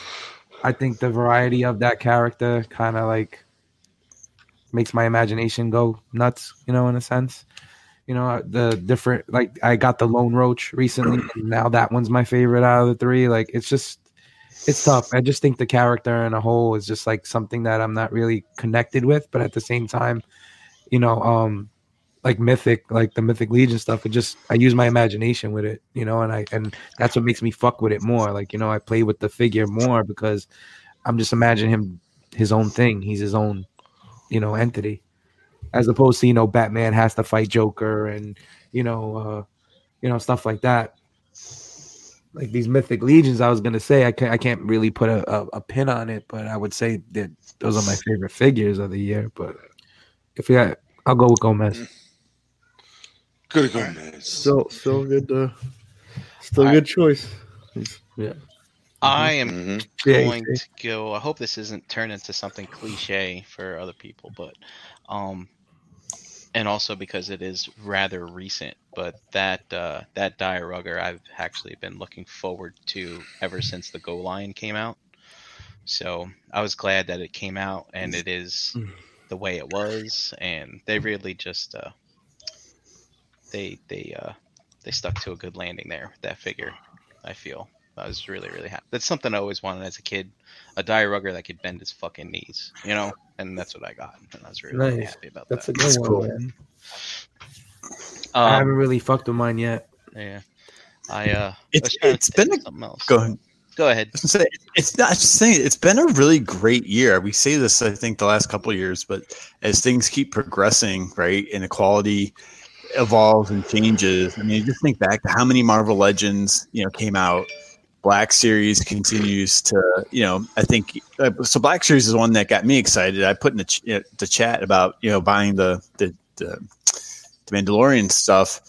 I think the variety of that character kind of like makes my imagination go nuts, you know, in a sense. You know, the different like I got the Lone Roach recently, and now that one's my favorite out of the three. Like it's just it's tough. I just think the character in a whole is just like something that I'm not really connected with, but at the same time, you know, um like mythic, like the mythic legion stuff, it just I use my imagination with it, you know, and I and that's what makes me fuck with it more. Like, you know, I play with the figure more because I'm just imagining him his own thing. He's his own, you know, entity. As opposed to, you know, Batman has to fight Joker and, you know, uh, you know, stuff like that. Like these mythic legions. I was gonna say I can't I can't really put a, a, a pin on it, but I would say that those are my favorite figures of the year. But if you got, I'll go with Gomez. Good Gomez. Still, still good. Uh, still I- good choice. Yeah i am Mhm. Going you to go. I hope this isn't turned into something cliche for other people, but um, and also because it is rather recent. But that uh, that Dairugger I've actually been looking forward to ever since the Go Lion came out. So I was glad that it came out and it is the way it was, and they really just uh, they they uh, they stuck to a good landing there with that figure. I feel. I was really, really happy. That's something I always wanted as a kid. A Dairugger that could bend his fucking knees, you know? And that's what I got. And I was really, really happy about That's a that. good That's one, cool. man. I haven't um, really fucked with mine yet. yeah. I uh It's- was trying to it's think been a- something else. Go ahead. Go ahead. I was gonna say it's not. I was just saying it's been a really great year. We say this, I think, the last couple of years, but as things keep progressing, right, and the quality evolves and changes. I mean, just think back to how many Marvel Legends, you know, came out. Black Series continues to, you know, I think uh, so. Black Series is one that got me excited. I put in the, ch- uh, the chat about you know buying the the the, the Mandalorian stuff,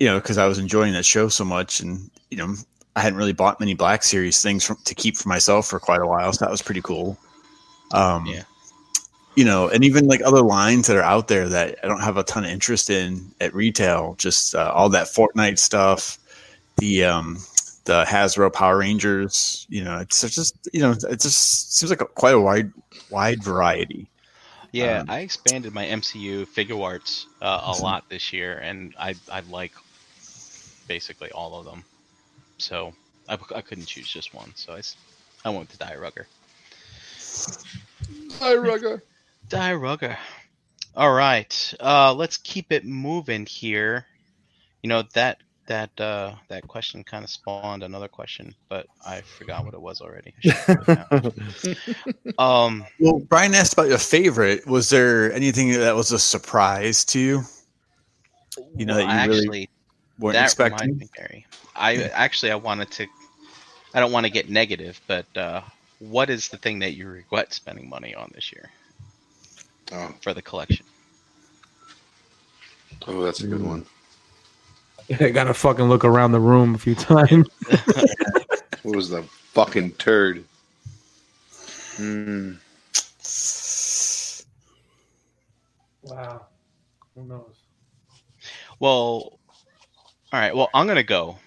you know, because I was enjoying that show so much, and you know, I hadn't really bought many Black Series things from, to keep for myself for quite a while, so that was pretty cool. Um, Yeah. You know, and even like other lines that are out there that I don't have a ton of interest in at retail, just uh, all that Fortnite stuff, the um, the Hasbro Power Rangers. You know, it's just you know, it just seems like a, quite a wide wide variety. Yeah, Um, I expanded my MCU Figuarts uh, a Awesome. lot this year, and I I like basically all of them. So I, I couldn't choose just one, so I I went with the Dairugger. Die Rugger. Dairugger. All right, uh, let's keep it moving here. You know that that uh, that question kind of spawned another question, but I forgot what it was already. I should have wrote it down. um, Well, Brian asked about your favorite. Was there anything that was a surprise to you? You know, well, that you really actually weren't that expecting. me, Gary. I actually I wanted to. I don't want to get negative, but uh, what is the thing that you regret spending money on this year Oh, for the collection? oh, that's a good one. I gotta fucking look around the room a few times. What was the fucking turd? Hmm. Wow. Who knows? Well, all right. Well, I'm gonna go,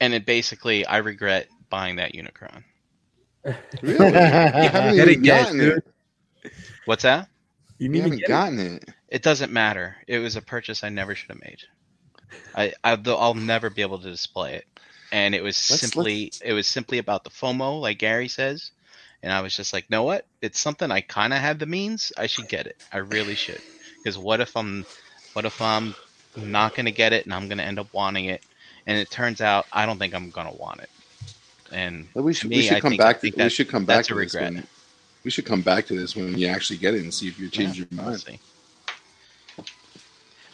and it basically I regret buying that Unicron. Really? You haven't Get even it, yes, gotten dude. it. What's that? You, you haven't get it. gotten it. It doesn't matter. It was a purchase I never should have made. I, I I'll never be able to display it, and it was Let's- simply it was simply about the FOMO, like Gary says, and I was just like, know what? It's something I kind of have the means. I should get it. I really should. Because what if I'm, what if I'm not gonna get it and I'm gonna end up wanting it, and it turns out I don't think I'm gonna want it, and Well, we should, me, we should I come think- back. To, we should come back to this when we should come back to this when you actually get it and see if you change Yeah, your we'll mind. see.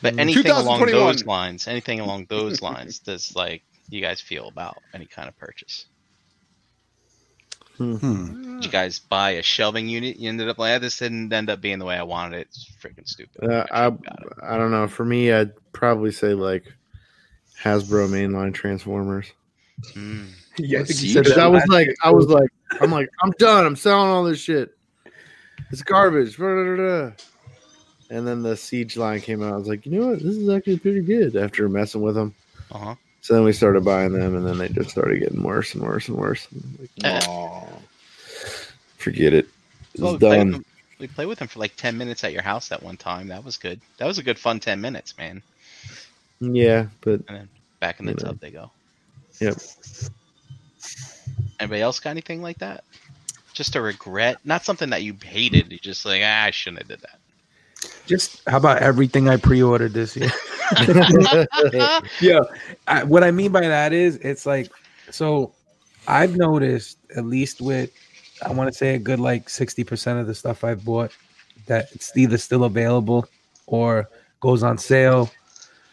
But Mm. anything along those lines, anything along those lines, does like you guys feel about any kind of purchase? Hmm. Did you guys buy a shelving unit? You ended up like, "Ah, this didn't end up being the way I wanted it. It's freaking stupid. Uh, I I should've got it." I don't know. For me, I'd probably say like Hasbro mainline Transformers. Mm. Yeah, I think you said that I was like, year, I was like, I'm like, I'm done. I'm selling all this shit. It's garbage. Blah, blah, blah, blah. And then the Siege line came out. I was like, you know what? This is actually pretty good. After messing with them, Uh-huh. so then we started buying them, and then they just started getting worse and worse and worse. I'm like, Eh. Forget it. It's Well, we, played with done. them, we played with them for like ten minutes at your house that one time. That was good. That was a good fun ten minutes, man. Yeah, but And then back in the You know. tub they go. Yep. Anybody else got anything like that? Just a regret, not something that you hated. You just like, ah, I shouldn't have did that. Just how about everything I pre-ordered this year? yeah, I, what I mean by that is it's like so. I've noticed at least with I want to say a good like sixty percent of the stuff I've bought that it's either still available or goes on sale.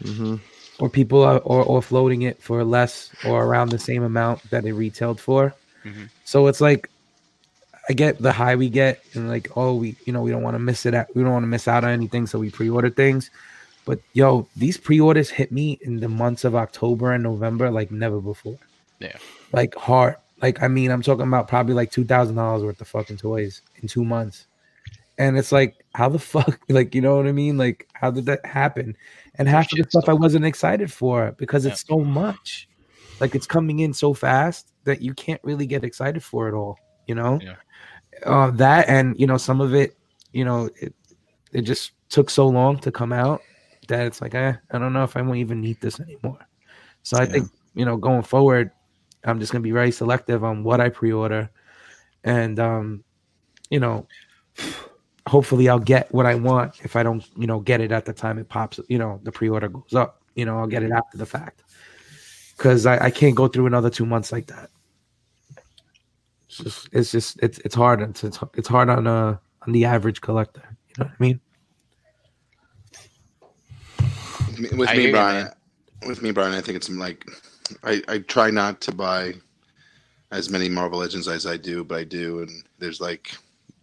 hmm or people are or, or floating it for less or around the same amount that it retailed for. Mhm. So it's like I get the high we get and like oh we you know we don't want to miss it out we don't want to miss out on anything so we pre-order things. But yo, these pre-orders hit me in the months of October and November like never before. Yeah. Like hard. Like I mean, I'm talking about probably like two thousand dollars worth of fucking toys in two months. And it's like, how the fuck, like, you know what I mean? Like, how did that happen? And half of the Shit stuff I wasn't excited for because it's so much. Like, it's coming in so fast that you can't really get excited for it all, you know? Yeah. Uh, that and, you know, some of it, you know, it, it just took so long to come out that it's like, eh, I don't know if I won't even need this anymore. So I Yeah. think, you know, going forward, I'm just gonna be very selective on what I pre-order, and um, you know, hopefully I'll get what I want. If I don't, you know, get it at the time it pops, you know, the pre-order goes up. You know, I'll get it after the fact because I, I can't go through another two months like that. It's just, it's just, it's it's hard. It's it's, it's hard on uh on the average collector. You know what I mean? With me, I me hear you, Brian. with me, Brian, I think it's like I, I try not to buy as many Marvel Legends as I do, but I do, and there's like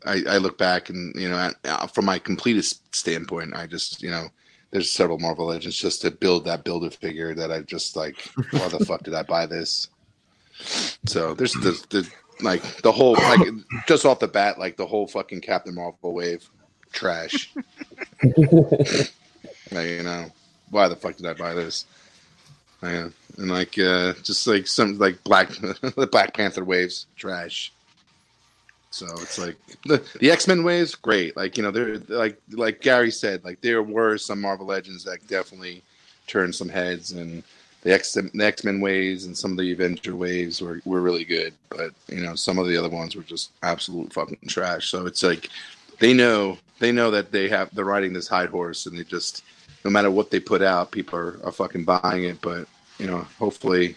I, I look back and you know at, uh, from my completest standpoint, I just you know there's several Marvel Legends just to build that builder figure that I just like why the fuck did I buy this? So there's the, the like the whole like just off the bat like the whole fucking Captain Marvel wave trash. Like, you know, why the fuck did I buy this? Yeah, and like uh just like some like black the Black Panther waves trash. So it's like the, the X Men waves great. Like you know they're like like Gary said like there were some Marvel Legends that definitely turned some heads and the X the X Men waves and some of the Avenger waves were, were really good. But you know some of the other ones were just absolute fucking trash. So it's like they know they know that they have they're riding this high horse and they just no matter what they put out, people are, are fucking buying it. But you know, hopefully,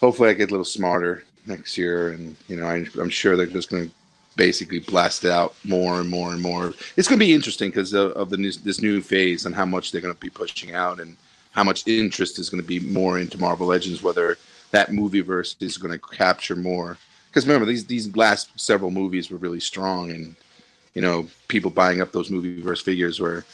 hopefully, I get a little smarter next year, and you know, I, I'm sure they're just going to basically blast it out more and more and more. It's going to be interesting because of, of the new, this new phase and how much they're going to be pushing out, and how much interest is going to be more into Marvel Legends. Whether that movie verse is going to capture more. Because remember, these these last several movies were really strong, and you know, people buying up those movie verse figures were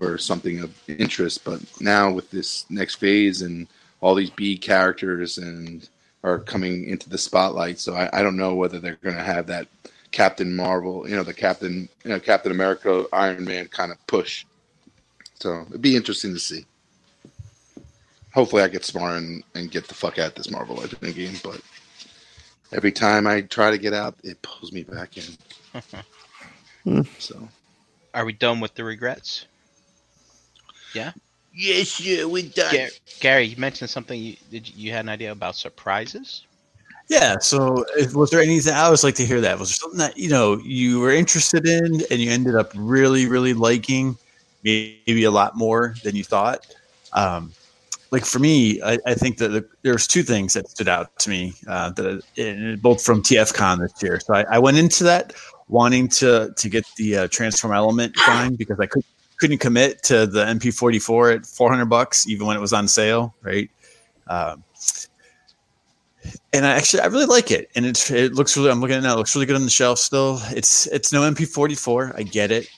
were something of interest. But now with this next phase and all these B characters and are coming into the spotlight, so I, I don't know whether they're going to have that Captain Marvel, you know, the Captain, you know, Captain America, Iron Man kind of push. So it'd be interesting to see. Hopefully, I get smart and, and get the fuck out of this Marvel Legend game. But every time I try to get out, it pulls me back in. so Are we done with the regrets? Yeah. Yes, yeah, we're done. Gar- Gary, you mentioned something. You did. You, you had an idea about surprises. Yeah. So, if, was there anything? I always like to hear that. Was there something that you know you were interested in and you ended up really, really liking, maybe a lot more than you thought? Um, like for me, I, I think that the, there's two things that stood out to me uh, that and both from TFCon this year. So I, I went into that wanting to to get the uh, transform element fine because I could couldn't commit to the MP44 at 400 bucks even when it was on sale, right? Um, and I actually I really like it, and it's it looks really. I'm looking at it now. It looks really good on the shelf still. It's it's no MP44. I get it,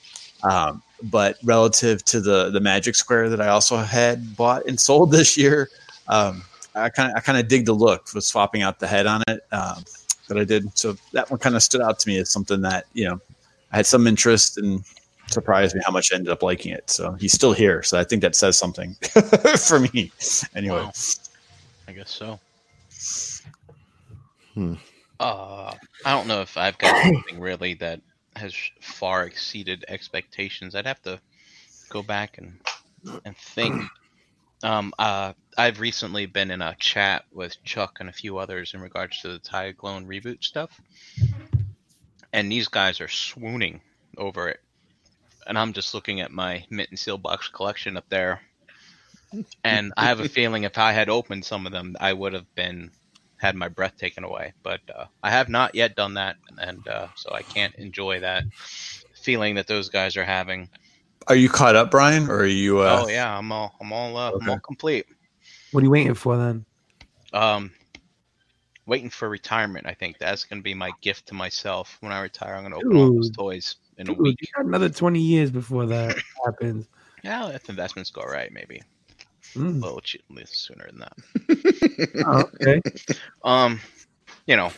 um, but relative to the the Magic Square that I also had bought and sold this year, um, I kind of I kind of dig the look with swapping out the head on it um, that I did. So that one kind of stood out to me as something that you know I had some interest and surprised me how much I ended up liking it. So he's still here. So I think that says something for me. Anyway. Wow. I guess so. Hmm. Uh, I don't know if I've got something really that has far exceeded expectations. I'd have to go back and and think. Um, uh, I've recently been in a chat with Chuck and a few others in regards to the Tyclone reboot stuff, and these guys are swooning over it. And I'm just looking at my Mint and Seal box collection up there, and I have a feeling if I had opened some of them, I would have been had my breath taken away. But uh, I have not yet done that, and uh, so I can't enjoy that feeling that those guys are having. Are you caught up, Brian, or are you? Uh, oh yeah, I'm all I'm all uh, I'm all complete. What are you waiting for then? Um, waiting for retirement. I think that's gonna be my gift to myself when I retire. I'm gonna open all those Dude. toys in a Dude, week. you got another 20 years before that happens. Yeah, if investments go right, maybe a Mm. little sooner than that. Oh, okay. Um, you know,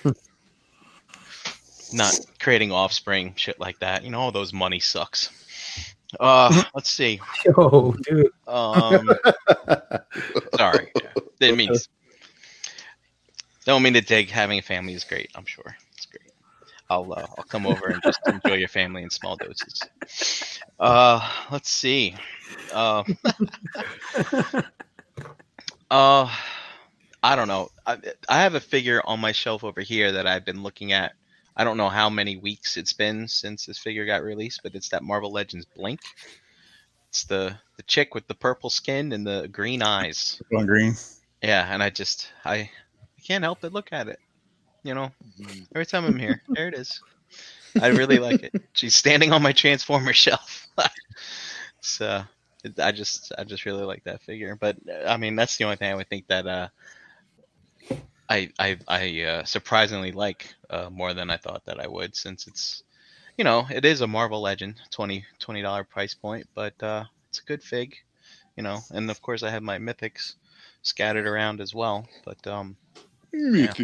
not creating offspring, shit like that. You know, all those money sucks. Uh, let's see. Oh, dude. Um, sorry, that means don't mean to dig. Having a family is great. I'm sure. I'll uh, I'll come over and just enjoy your family in small doses. Uh, let's see. Uh, uh, I don't know. I, I have a figure on my shelf over here that I've been looking at. I don't know how many weeks it's been since this figure got released, but it's that Marvel Legends Blink. It's the the chick with the purple skin and the green eyes. green. Yeah, and I just I, I can't help but look at it. You know, every time I'm here, there it is. I really like it. She's standing on my Transformer shelf. so it- I just I just really like that figure. But uh, I mean, that's the only thing I would think that uh, I I I uh, surprisingly like uh, more than I thought that I would, since it's you know it is a Marvel Legend, 20 dollar price point, but uh, it's a good fig. You know, and of course I have my mythics scattered around as well. But um, Mythic.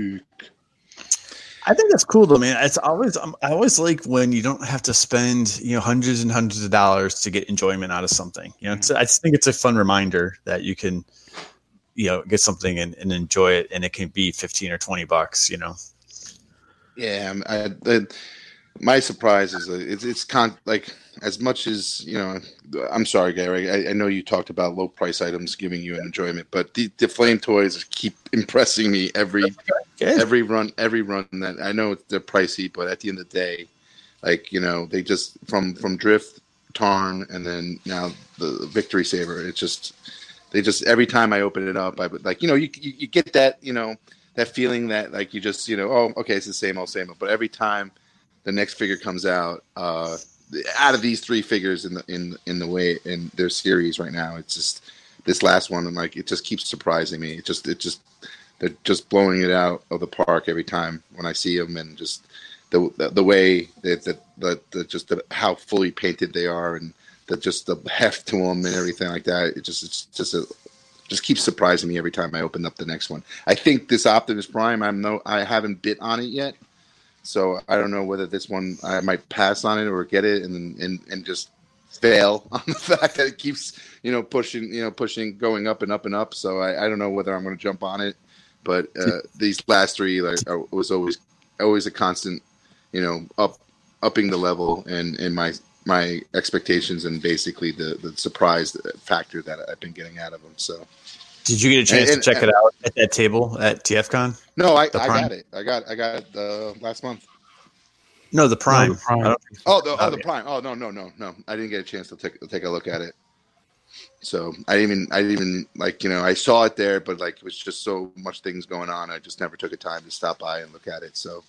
I think that's cool though, man. It's always um, I always like when you don't have to spend you know hundreds and hundreds of dollars to get enjoyment out of something. You know, I just think it's a fun reminder that you can you know get something and, and enjoy it, and it can be fifteen or twenty bucks. You know, Yeah, I'm- I, I, my surprise is it's it's con like as much as you know. I'm sorry, Gary. I, I know you talked about low price items giving you an enjoyment, but the, the flame toys keep impressing me every Good. every run every run that I know they're pricey, but at the end of the day, like you know, they just from from Drift, Tarn, and then now the Victory Saber. It's just they just every time I open it up, I would like you know you you, you get that you know that feeling that like you just you know oh okay it's the same old same old, but every time the next figure comes out, uh, out of these three figures in the in in the way in their series right now, it's just this last one. I'm like it just keeps surprising me. It just it just they're just blowing it out of the park every time when I see them, and just the the, the way that that the, the just the, how fully painted they are, and the just the heft to them and everything like that. It just it's just a just keeps surprising me every time I open up the next one. I think this Optimus Prime, I'm no, I haven't bit on it yet, so I don't know whether this one I might pass on it or get it and and and just fail on the fact that it keeps you know pushing you know pushing going up and up and up. So I, I don't know whether I'm going to jump on it, but uh, these last three like are, was always always a constant you know up upping the level and and my my expectations and basically the the surprise factor that I've been getting out of them. So Did you get a chance And- to check and- it out at that table at TFCon? no, I, I got it. I got I got it uh, last month. No, the Prime. No, the Prime. Oh, the, oh, the. Prime. Oh, no, no, no, no. I didn't get a chance to take take a look at it. So I didn't even I didn't even like you know I saw it there, but like it was just so much things going on. I just never took a time to stop by and look at it. So,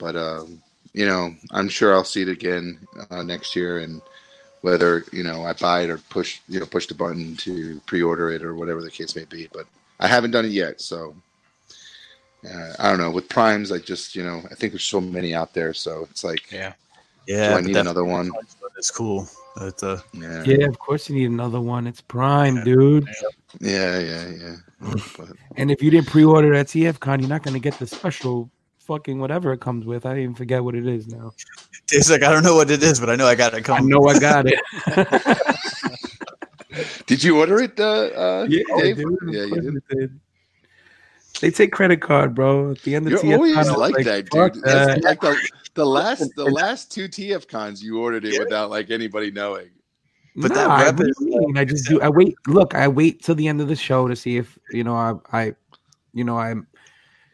but um, you know, I'm sure I'll see it again uh, next year, and whether you know I buy it or push you know push the button to pre-order it or whatever the case may be. But I haven't done it yet, so. Uh, I don't know. With primes, I just you know I think there's so many out there, so it's like yeah. yeah, Do I need another one? It's cool. But, uh, yeah, Yeah, of course you need another one. It's Prime, dude. Yeah, yeah, yeah. But, And if you didn't pre-order at TFCon, you're not gonna get the special fucking whatever it comes with. I even forget what it is now. it's like I don't know what it is, but I know I got it I know I got it. did you order it, uh, uh, yeah, Dave? dude, yeah, you did. They take credit card, bro. At the end of You're TFCon, always I was like, that, dude. that. Like the, the last the last two TF cons, you ordered it without like anybody knowing. But that Nah, I- weapon- what do you mean? I just do. I wait. Look, I wait till the end of the show to see if you know I, I you know, I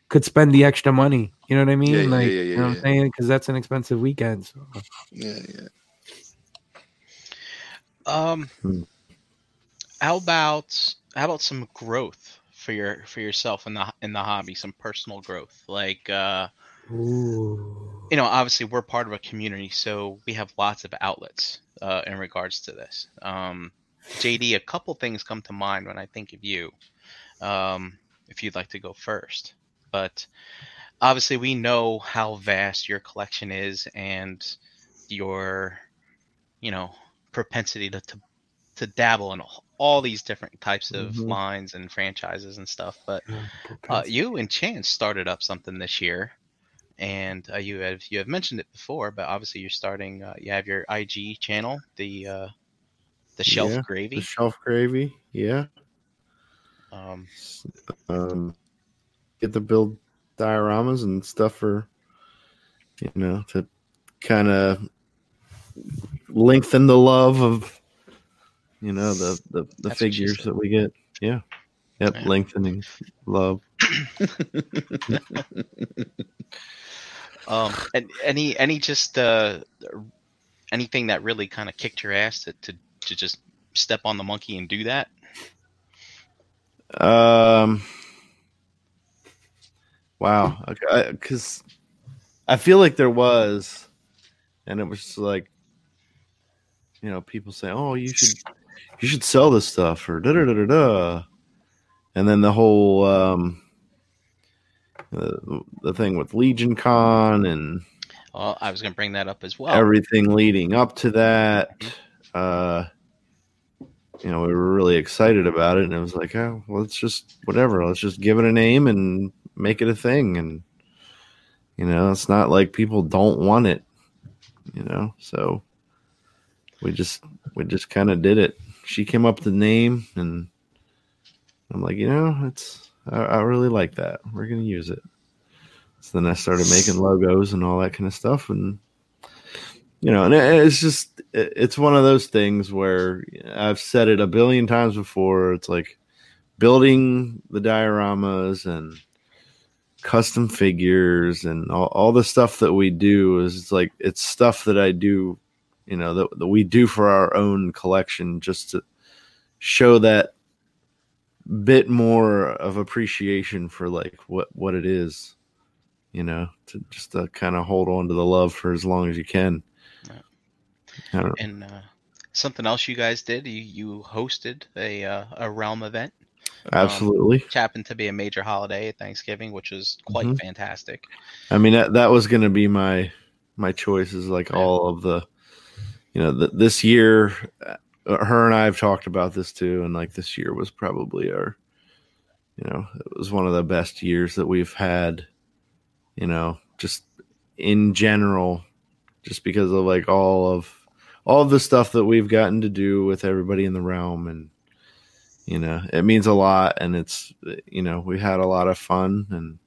could spend the extra money. You know what I mean? Yeah, yeah, like, yeah, yeah, you know what. I'm saying? Because that's an expensive weekend. So. Yeah, yeah. Um, Hmm. how about how about some growth for your for yourself in the in the hobby? Some personal growth, like uh, Ooh. you know, obviously we're part of a community, so we have lots of outlets uh, in regards to this. Um, JD, a couple things come to mind when I think of you. Um, if you'd like to go first, but obviously we know how vast your collection is and your, you know, propensity to to, to dabble in all these different types of Mhm. lines and franchises and stuff. But uh, you and Chance started up something this year, and uh, you have you have mentioned it before, but obviously you're starting. Uh, you have your IG channel, the uh, the Shelf Yeah, Gravy. The shelf gravy, yeah. um, Um, get to build dioramas and stuff for, you know, to kind of lengthen the love of, you know, the the, the That's figures that we get. Yeah. Yep, Yeah. lengthening love. um, and any any just uh, anything that really kind of kicked your ass to, to to just step on the monkey and do that. Um. Wow, because I feel like there was, and it was like, you know, people say, "Oh, you should, you should sell this stuff," or da da da da da, and then the whole um, the, the thing with Legion Con and Well, I was going to bring that up as well. everything leading up to that. Uh, you know, we were really excited about it, and it was like, oh, well, let's just whatever, let's just give it a name and make it a thing, and you know, it's not like people don't want it, you know, so we just we just kind of did it. She came up with the name, and I'm like, you know, it's I, I really like that. We're gonna use it. So then I started making logos and all that kind of stuff, and you know, and it- it's just it- it's one of those things where I've said it a billion times before. It's like building the dioramas and custom figures and all, all the stuff that we do is like it's stuff that I do, you know, that, that we do for our own collection just to show that bit more of appreciation for like what what it is you know to just to kind of hold on to the love for as long as you can. And uh, something else you guys did, you, you hosted a uh, a realm event. Absolutely which happened to be a major holiday at Thanksgiving, which was quite Mhm. fantastic. I mean that that was going to be my my choices like Yeah. all of the you know th- this year uh, her and I have talked about this too and like this year was probably our you know it was one of the best years that we've had you know just in general just because of like all of all of the stuff that we've gotten to do with everybody in the realm and you know it means a lot and it's you know we had a lot of fun and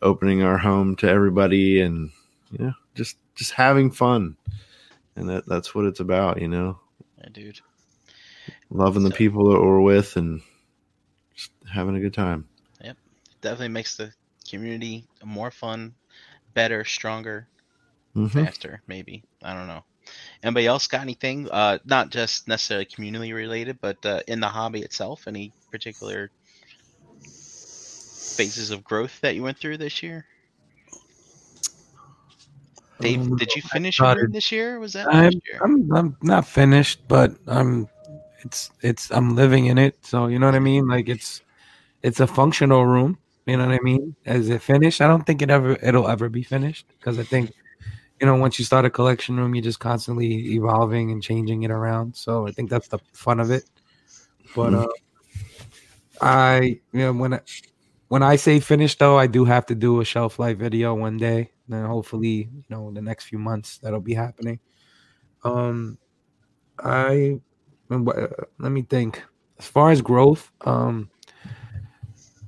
opening our home to everybody and you know just just having fun and that that's what it's about you know Yeah, dude. loving the people that we're with and just having a good time Yep. Definitely makes the community more fun, better, stronger, Mhm. faster, maybe. I don't know. Anybody else got anything? Uh, not just necessarily community related, but uh, in the hobby itself, any particular phases of growth that you went through this year? Dave, Um, did you finish your this year? Was that I'm, last year? I'm I'm not finished, but I'm it's it's I'm living in it. So you know what I mean? Like it's it's a functional room. You know what I mean? Is it finished? I don't think it ever it'll ever be finished because I think you know once you start a collection room, you're just constantly evolving and changing it around. So I think that's the fun of it. But uh, I you know when I, when I say finished though, I do have to do a shelf life video one day. Then hopefully you know in the next few months that'll be happening. Um, I let me think. As far as growth, um,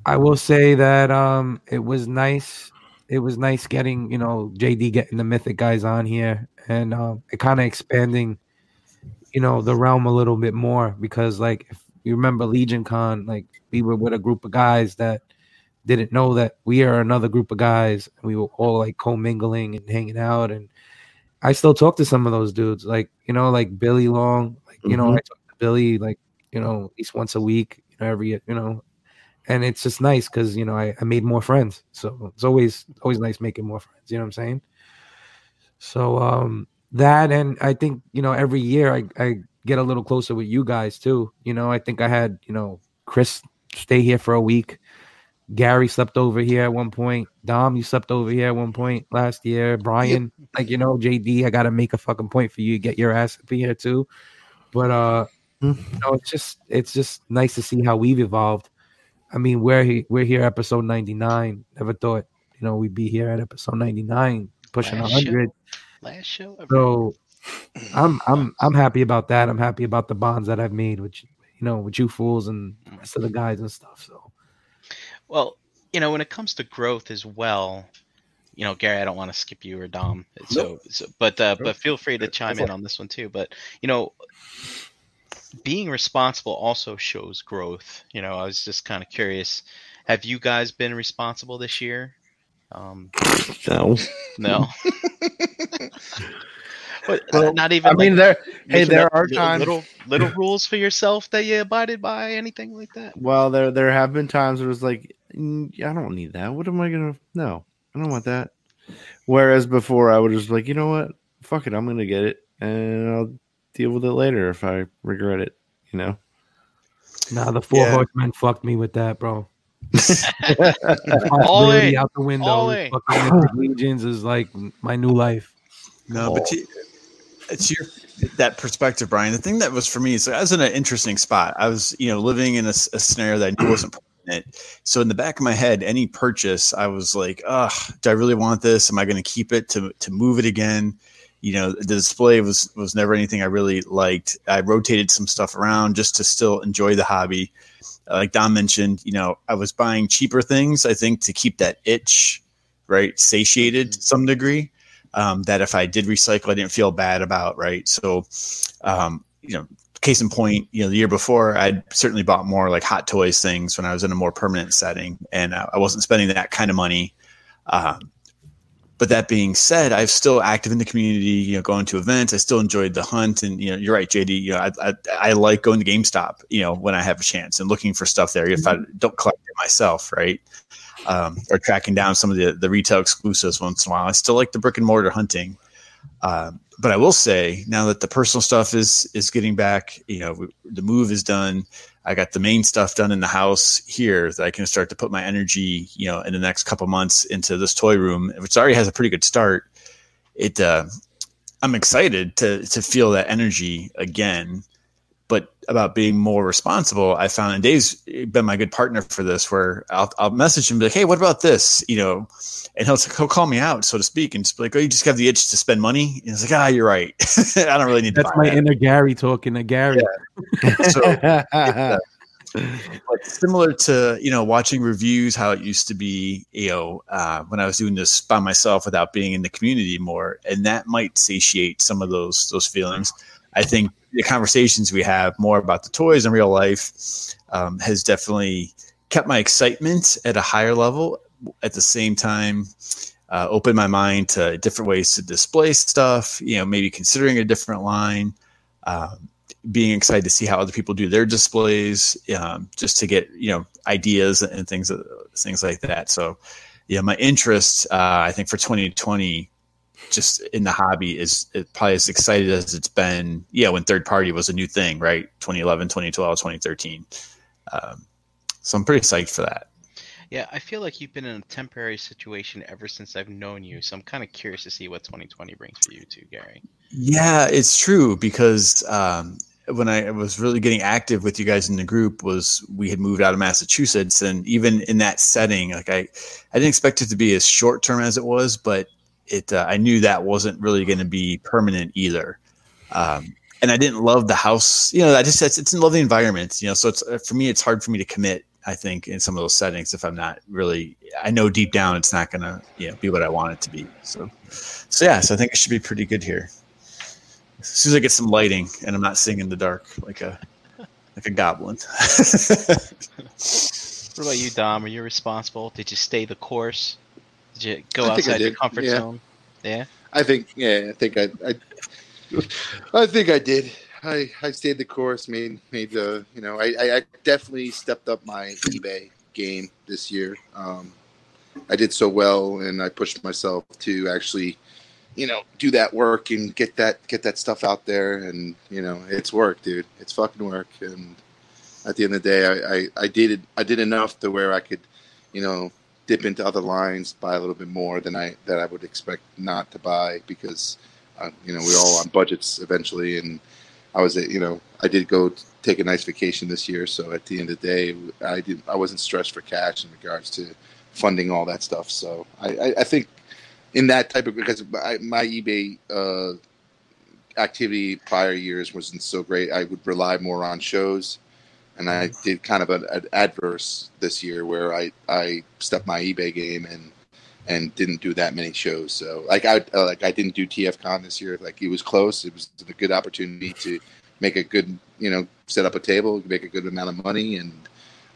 I will say that um, it was nice. It was nice getting you know JD getting the mythic guys on here and um, it kind of expanding, you know, the realm a little bit more because like if you remember Legion Con, like we were with a group of guys that didn't know that we are another group of guys. We were all like commingling and hanging out and I still talk to some of those dudes, like you know, like Billy Long, like you know, Mhm. I talk to Billy like you know at least once a week, you know, every you know, and it's just nice because you know I, I made more friends. So it's always always nice making more friends. You know what I'm saying? So um that and I think you know every year I I get a little closer with you guys too. You know I think I had you know Chris stay here for a week. Gary slept over here at one point. Dom, you slept over here at one point last year. Brian, like you know, JD, I gotta make a fucking point for you. Get your ass up here too. But uh, you know, it's just it's just nice to see how we've evolved. I mean, we're he- we're here episode ninety nine. Never thought you know we'd be here at episode ninety nine, pushing Last hundred. Last show. ever. So I'm I'm I'm happy about that. I'm happy about the bonds that I've made with you know with you fools and the rest of the guys and stuff. So Well, you know, when it comes to growth as well, you know, Gary, I don't want to skip you or Dom. So, so but uh, but feel free to chime in on this one too. But you know, being responsible also shows growth. You know, I was just kind of curious. Have you guys been responsible this year? Um, No. no. but Well, not even. I mean, there. Hey, there are li- times. little little rules for yourself that you abided by, anything like that. Well, there there have been times where it was like, "Mm, I don't need that. What am I gonna? No, I don't want that. Whereas before, I would just like, you know what? Fuck it, I'm gonna get it, and I'll deal with it later if I regret it. You know. nah, the four Yeah. horsemen fucked me with that, bro. All Responsibility in. out the window. All in. Fucking Legions is like my new life. No, but you, it's your that perspective, Brian. The thing that was for me is I was in an interesting spot. I was, you know, living in a scenario that I knew wasn't permanent. So in the back of my head, any purchase, I was like, "Ugh, do I really want this? Am I going to keep it to to move it again?" You know, the display was was never anything I really liked. I rotated some stuff around just to still enjoy the hobby. Uh, like Don mentioned, you know, I was buying cheaper things. I think to keep that itch, right, satiated to some degree um, that if I did recycle, I didn't feel bad about, right? So, um, you know, case in point, you know, the year before, I'd certainly bought more like hot toys things when I was in a more permanent setting, and uh, I wasn't spending that kind of money. Um, but that being said, I'm still active in the community. You know, going to events. I still enjoyed the hunt, and you know, you're right, JD. You know, I, I, I like going to GameStop. You know, when I have a chance and looking for stuff there. If I don't collect it myself, right? um, or tracking down some of the, the retail exclusives once in a while. I still like the brick and mortar hunting. Um, but I will say now that the personal stuff is is getting back, you know, the move is done. I got the main stuff done in the house here that I can start to put my energy, you know, in the next couple months into this toy room, which already has a pretty good start. It, uh, I'm excited to to feel that energy again but about being more responsible, I found and Dave's been my good partner for this. Where I'll, I'll message him be like, "Hey, what about this?" You know, and he'll he'll call me out, so to speak, and just be like, "Oh, you just have the itch to spend money." And it's like, "Ah, you're right. I don't really need to." That's my that." inner Gary talking to Gary. So, but similar to you know watching reviews, how it used to be, you know, uh, when I was doing this by myself without being in the community more, and that might satiate some of those those feelings. I think the conversations we have more about the toys in real life um, has definitely kept my excitement at a higher level. At the same time, uh, opened my mind to different ways to display stuff. You know, maybe considering a different line. Um, being excited to see how other people do their displays, um, just to get you know ideas and things things like that. So, yeah, my interest, uh, I think for 2020, just in the hobby is is probably as excited as it's been. Yeah, when third party was a new thing, right? 2011, 2012, 2013. Um, so I'm pretty psyched for that. Yeah, I feel like you've been in a temporary situation ever since I've known you, so I'm kind of curious to see what 2020 brings for you too, Gary. Yeah, it's true because um, when I was really getting active with you guys in the group was we had moved out of Massachusetts, and even in that setting, like I, I didn't expect it to be as short term as it was, but it uh, I knew that wasn't really going to be permanent either. Um, and I didn't love the house, you know. I just it's, it's in love the environment, you know. So it's uh, for me, it's hard for me to commit. I think in some of those settings, if I'm not really, I know deep down it's not going to, you know, be what I want it to be. So, so yeah, so I think it should be pretty good here as soon as I get some lighting and I'm not seeing in the dark like a like a goblin. What about you, Dom? Are you responsible? Did you stay the course? Did you go I outside your comfort yeah. zone? Yeah. I think, yeah, I think I, I, I think I did. I, I stayed the course, made, made the, you know, I, I, definitely stepped up my eBay game this year. Um, I did so well, and I pushed myself to actually, you know, do that work and get that get that stuff out there. And you know, it's work, dude. It's fucking work. And at the end of the day, I, I, I did it I did enough to where I could, you know, dip into other lines, buy a little bit more than I that I would expect not to buy because, uh, you know, we're all on budgets eventually, and I was, you know, I did go take a nice vacation this year. So at the end of the day, I did I wasn't stressed for cash in regards to funding all that stuff. So I, I, I think in that type of because my, my eBay uh, activity prior years wasn't so great. I would rely more on shows, and I did kind of an, an adverse this year where I I stepped my eBay game and and didn't do that many shows. So like I uh, like I didn't do TFCon this year. Like it was close. It was a good opportunity to make a good you know set up a table, make a good amount of money, and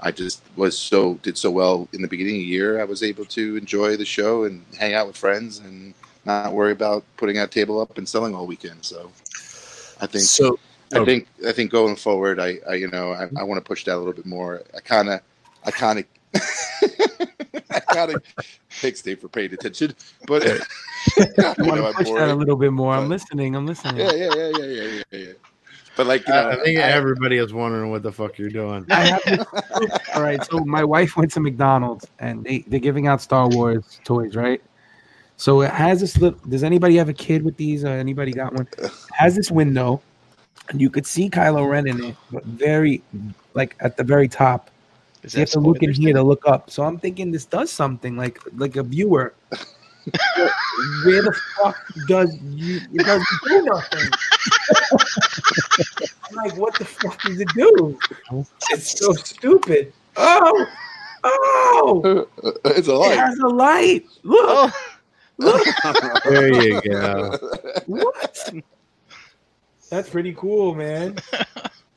I just was so did so well in the beginning of the year. I was able to enjoy the show and hang out with friends and not worry about putting a table up and selling all weekend. So I think So I oh. think I think going forward, I, I you know I, I want to push that a little bit more. I kind of I kind of I kind of thanks Dave for paying attention, but I You want know, to I'm push that a little bit more. I'm listening. I'm listening. Yeah, yeah, yeah, yeah, yeah, yeah, yeah. But like you know, I, I think I- everybody is wondering what the fuck you're doing. I have this, all right. So my wife went to McDonald's and they they're giving out Star Wars toys, right? So it has this little. Does anybody have a kid with these? Or anybody got one? It has this window, and you could see Kylo Ren in it, but very like at the very top. Is you have to look in here to look up. So I'm thinking this does something like like a viewer. Where the fuck does you? It doesn't do nothing. I'm like, what the fuck does it do? It's so stupid. Oh, oh! it's a light. It light. has a light. Look, Oh, look. There you go. What? That's pretty cool, man.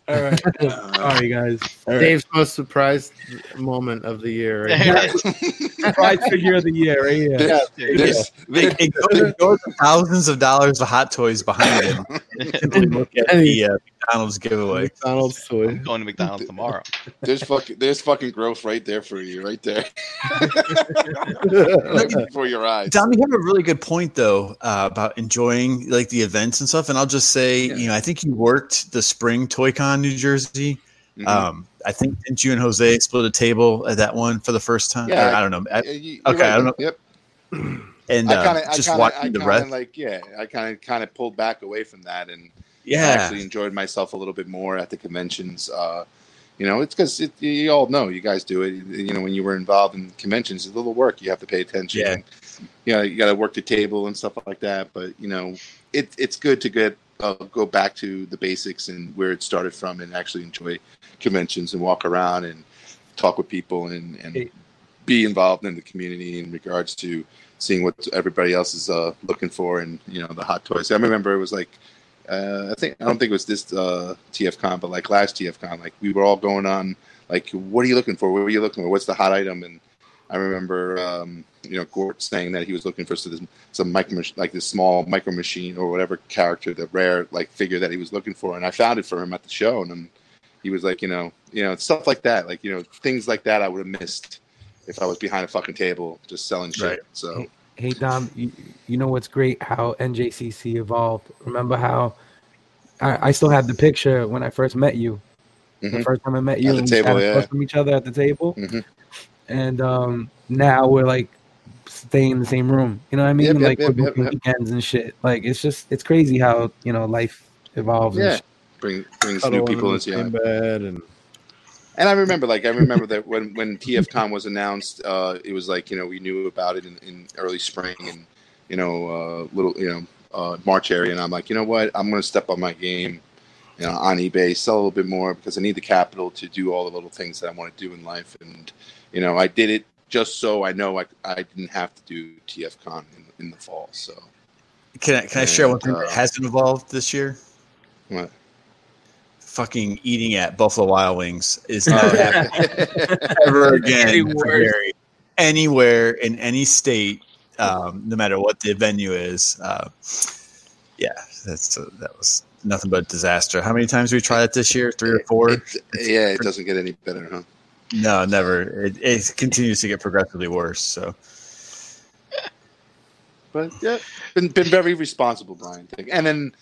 All right, all right, guys. All right. Dave's most surprised moment of the year. Right? yeah. Pride figure of the year, right here. Yeah, Dude, this, it, it goes, it goes thousands of dollars of hot toys behind him. Simply look at the uh, McDonald's giveaway. McDonald's toy. I'm going to McDonald's tomorrow. there's fucking there's fucking growth right there for you, right there, before your eyes. Dom, you have a really good point though uh, about enjoying like the events and stuff. And I'll just say, Yeah. you know, I think you worked the spring ToyCon New Jersey. Mhm. Um, I think didn't you and Jose split a table at that one for the first time? Yeah, Or, I don't know. I- Yeah, you- you're okay, I don't know. Yep. and I uh, kind of, I just kind of, watching I the rest. like, yeah, I kind of, kind of pulled back away from that, and I yeah, actually enjoyed myself a little bit more at the conventions. Uh, you know, it's because it, you all know you guys do it. You know, when you were involved in conventions, it's a little work. You have to pay attention. Yeah. And, you know, you got to work the table and stuff like that. But you know, it, it's good to get uh, go back to the basics and where it started from, and actually enjoy conventions and walk around and talk with people and, and be involved in the community in regards to seeing what everybody else is uh, looking for and you know the hot toys. I remember it was like uh, I think I don't think it was this uh, TFCon, but like last TFCon, like we were all going on like, what are you looking for? What are you looking for? What's the hot item? And I remember um, you know Gort saying that he was looking for some, some micro like this small micro machine or whatever character, the rare like figure that he was looking for, and I found it for him at the show, and then he was like, you know, you know, stuff like that, like you know, things like that I would have missed if I was behind a fucking table just selling shit. Right. So Hey Dom, you, you know what's great? How NJCC evolved. Remember how I, I still have the picture when I first met you. The Mhm. first time I met you, At the and we table, sat yeah. from each other at the table, Mhm. and um, now we're like staying in the same room. You know what I mean? Yep, yep, like yep, we're yep, yep. weekends and shit. Like it's just it's crazy how you know life evolves. yeah, shit. bring brings Cuddle new people into the yeah. bed and And I remember, like, I remember that when when TFCon was announced, uh, it was like you know we knew about it in, in early spring and you know uh, little you know uh, March area, and I'm like, you know what, I'm going to step up my game, you know, on eBay, sell a little bit more because I need the capital to do all the little things that I want to do in life, and you know, I did it just so I know I, I didn't have to do TFCon in, in the fall. So Can I, can I share one thing uh, that hasn't evolved this year? what? Fucking eating at Buffalo Wild Wings is not ever again Getting for worse. Gary. anywhere in any state, um, no matter what the venue is. Uh, yeah, that's uh, that was nothing but disaster. How many times we tried it this year? Three or four. It- yeah, it doesn't get any better, huh? No, never. It, it continues to get progressively worse. So But yeah, been been very responsible, Brian. And then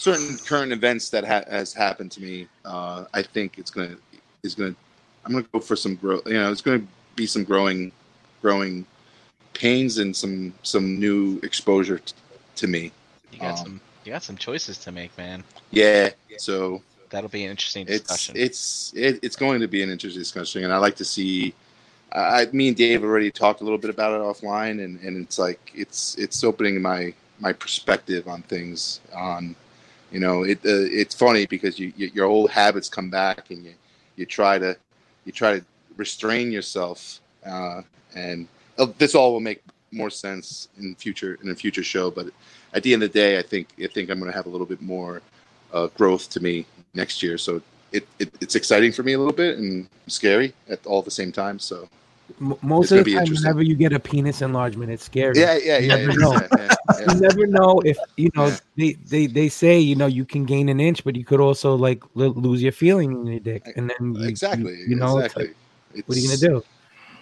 certain current events that ha- has happened to me, uh, I think it's gonna is gonna. I'm gonna go for some growth. You know, it's gonna be some growing, growing pains and some some new exposure t- to me. You got Um, some you got some choices to make, man. Yeah. So That'll be an interesting it's discussion. it's it, it's going to be an interesting discussion, and I like to see. I, me and Dave already talked a little bit about it offline, and, and it's like it's it's opening my my perspective on things. On you know, it uh, it's funny because you, you your old habits come back, and you you try to you try to restrain yourself, uh, and uh, this all will make more sense in future in a future show. But at the end of the day, I think I think I'm going to have a little bit more uh, growth to me next year. So it, it it's exciting for me a little bit and scary at all at the same time. So M- most It's of the time, whenever you get a penis enlargement, it's scary. yeah, yeah, yeah, You never yeah, know. yeah, yeah, yeah. You never know if you know Yeah. they, they they say you know you can gain an inch, but you could also like lo- lose your feeling in your dick, and then you, exactly, you, you know it's exactly. like, what are you gonna do?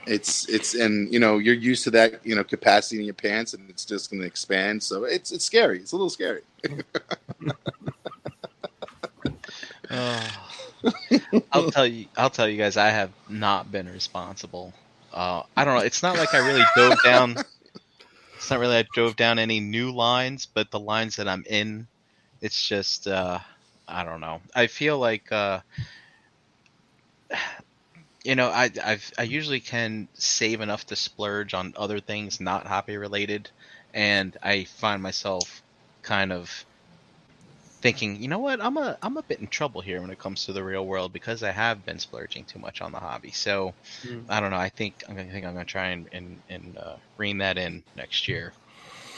It's it's and you know you're used to that you know capacity in your pants and it's just going to expand. So it's it's scary. It's a little scary. Oh. I'll tell you. I'll tell you guys. I have not been responsible. Uh, I don't know. It's not like I really dove down. It's not really I dove down any new lines, but the lines that I'm in, it's just uh, I don't know. I feel like uh, you know I I've, I usually can save enough to splurge on other things not hobby related, and I find myself kind of thinking, you know what, I'm a I'm a bit in trouble here when it comes to the real world because I have been splurging too much on the hobby. So Mm. I don't know. I think I'm gonna think I'm gonna try and and, and uh, rein that in next year.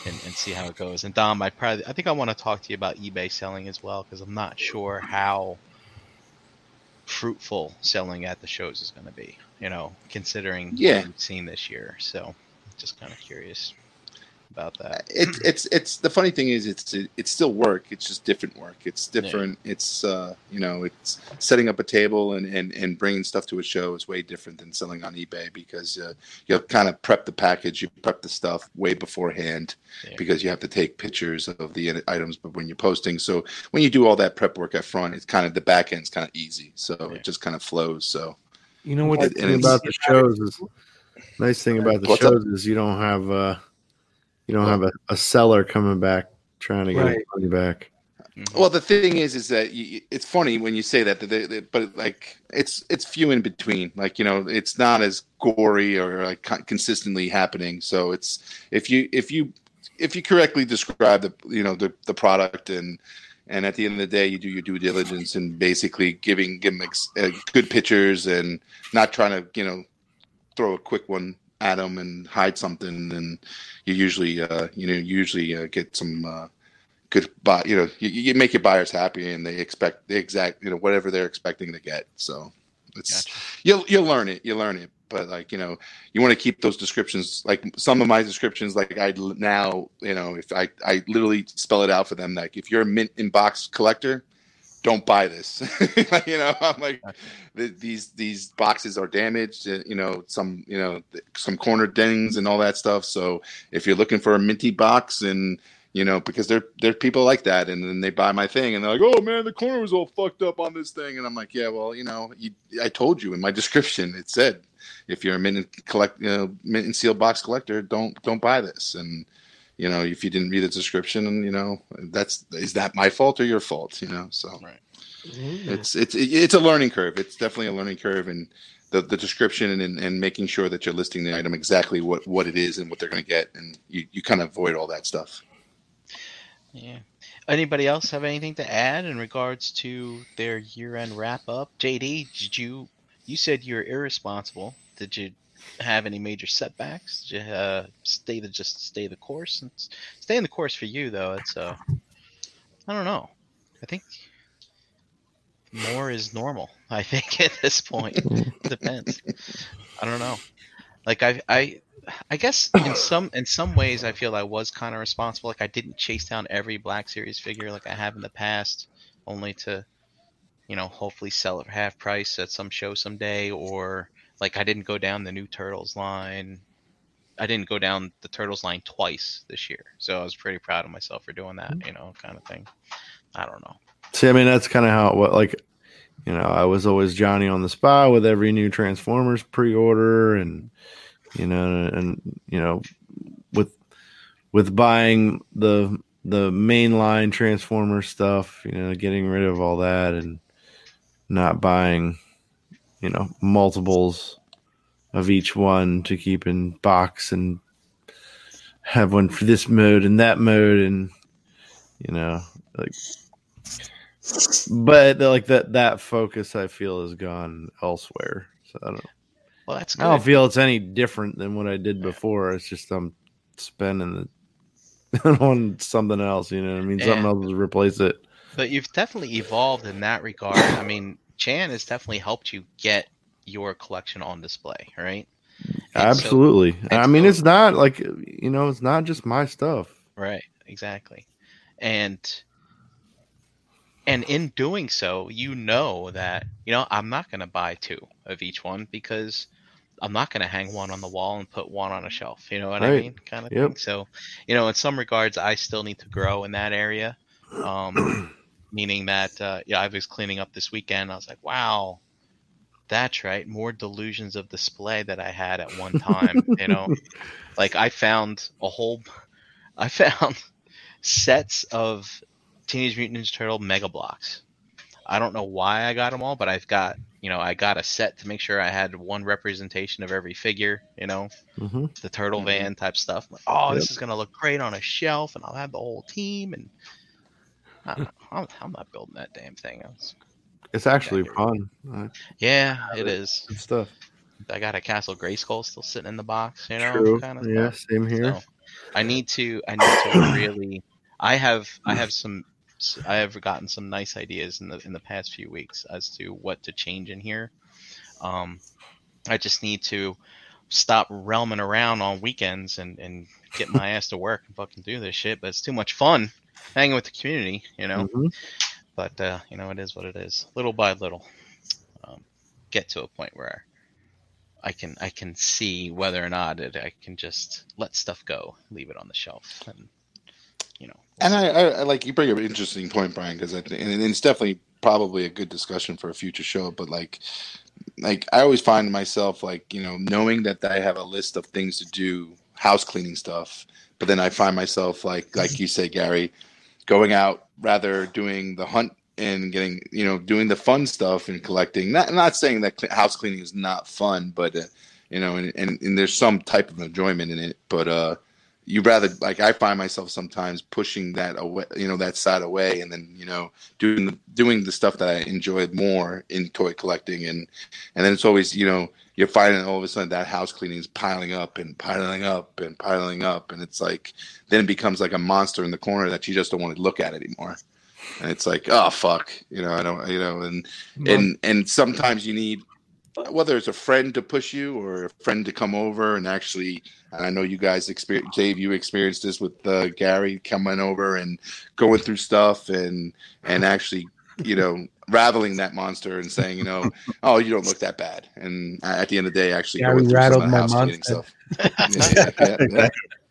And, and see how it goes. And Dom, I probably I think I want to talk to you about eBay selling as well because I'm not sure how fruitful selling at the shows is going to be. You know, considering Yeah. what we've seen this year. So, just kind of curious about that. It's it's it's the funny thing is it's it's still work. It's just different work. It's different. It's uh you know it's setting up a table and, and and bringing stuff to a show is way different than selling on eBay because uh, you kind of prep the package, you prep the stuff way beforehand Yeah. because you have to take pictures of the items. But when you're posting, so when you do all that prep work up front, it's kind of the back end's kind of easy. So Yeah. it just kind of flows. So You know what? The thing about the shows is nice thing about the What's up? shows is you don't have uh you don't have a, a seller coming back trying to get Right. money back. Mhm. Well, the thing is, is that you, it's funny when you say that, that they, they- but like it's it's few in between. Like you know, it's not as gory or like consistently happening. So it's if you if you if you correctly describe the you know the the product and and at the end of the day you do your due diligence and basically giving gimmicks, uh, good pictures and not trying to you know throw a quick one at them and hide something and you usually uh you know usually uh, get some uh good buy you know you, you make your buyers happy and they expect the exact you know whatever they're expecting to get so it's Gotcha. you'll you'll learn it you learn it but like you know you want to keep those descriptions like some of my descriptions like i now you know if i i literally spell it out for them like if you're a mint in box collector don't buy this. You know i'm like th- these these boxes are damaged uh, you know some you know some corner dings and all that stuff. So if you're looking for a minty box and you know because there there are people like that and then they buy my thing and they're like oh man the corner was all fucked up on this thing. And i'm like yeah well you know you, i told you in my description it said if you're a mint and collect you know mint and seal box collector don't don't buy this. And you know if you didn't read the description and you know that's is that my fault or your fault you know so right. it's it's it's a learning curve. It's definitely a learning curve, and the, the description and, and making sure that you're listing the item exactly what, what it is and what they're going to get, and you, you kind of avoid all that stuff. Yeah. Anybody else have anything to add in regards to their year-end wrap-up? JD, did you you said you're irresponsible? Did you have any major setbacks? Uh, stay the just stay the course? Stay in the course for you though, it's uh, I don't know. I think more is normal. I think at this point, it depends. I don't know. Like I I I guess in some in some ways I feel I was kind of responsible. Like I didn't chase down every Black Series figure like I have in the past, only to, you know, hopefully sell it for half price at some show someday, or like I didn't go down the new Turtles line. I didn't go down the Turtles line twice this year, so I was pretty proud of myself for doing that. You know, kind of thing. I don't know. See, I mean, that's kind of how it was. Like, you know, I was always Johnny on the spot with every new Transformers pre-order, and you know, and you know, with with buying the the mainline Transformer stuff, you know, getting rid of all that and not buying, you know, multiples of each one to keep in box and have one for this mode and that mode and you know like but like that that focus i feel has gone elsewhere. So i don't Well, that's i don't feel it's any different than what i did before. It's just i'm spending it on something else you know what i mean? Something else to replace it. But you've definitely evolved in that regard. I mean, Chan has definitely helped you get your collection on display, right? And so- absolutely i mean so- it's not like you know it's not just my stuff Right, exactly. And and in doing so, you know that, you know, I'm not going to buy two of each one because I'm not going to hang one on the wall and put one on a shelf, you know what I mean? Kind of Yep. thing. So, you know, in some regards I still need to grow in that area. Um meaning that uh yeah, I was cleaning up this weekend. I was like, "Wow, that's right. More delusions of display that I had at one time, you know. Like I found a whole I found sets of Teenage Mutant Ninja Turtle Mega Bloks. I don't know why I got them all, but I've got you know I got a set to make sure I had one representation of every figure. You know, hmm the Turtle Mhm. Van type stuff. Like, oh, this is gonna look great on a shelf, and I'll have the whole team. And I don't know, I'm, I'm not building that damn thing. Was, it's actually fun uh, yeah, it is. good stuff I got a Castle Grayskull still sitting in the box. You know, True. kind of yeah stuff. same here So, I need to. I need to really. I have. I have some. I have gotten some nice ideas in the in the past few weeks as to what to change in here. Um, I just need to stop realming around on weekends and and get my ass to work and fucking do this shit. But it's too much fun hanging with the community, you know. Mhm. But uh, you know, it is what it is. Little by little, um, get to a point where I can I can see whether or not it, I can just let stuff go, leave it on the shelf, and you know. And I, I, I like you bring up an interesting point, Brian, because I think, and it's definitely probably a good discussion for a future show. But like, like I always find myself like you know knowing that I have a list of things to do, house cleaning stuff, but then I find myself like like you say, Gary, going out rather doing the hunt and getting you know doing the fun stuff and collecting. Not not saying that house cleaning is not fun, but uh, you know, and, and and there's some type of enjoyment in it, but uh you rather like I find myself sometimes pushing that away, you know, that side away, and then you know doing the, doing the stuff that I enjoyed more in toy collecting, and and then it's always you know you're finding all of a sudden that house cleaning is piling up and piling up and piling up, and it's like then it becomes like a monster in the corner that you just don't want to look at anymore, and it's like oh fuck, you know I don't you know and and and sometimes you need whether it's a friend to push you or a friend to come over and actually and i know you guys experience dave you experienced this with uh, gary coming over and going through stuff and and actually you know raveling that monster and saying you know oh you don't look that bad and at the end of the day actually Gary going through some rattled of the my house cleaning monster. stuff Yeah, yeah, yeah, yeah.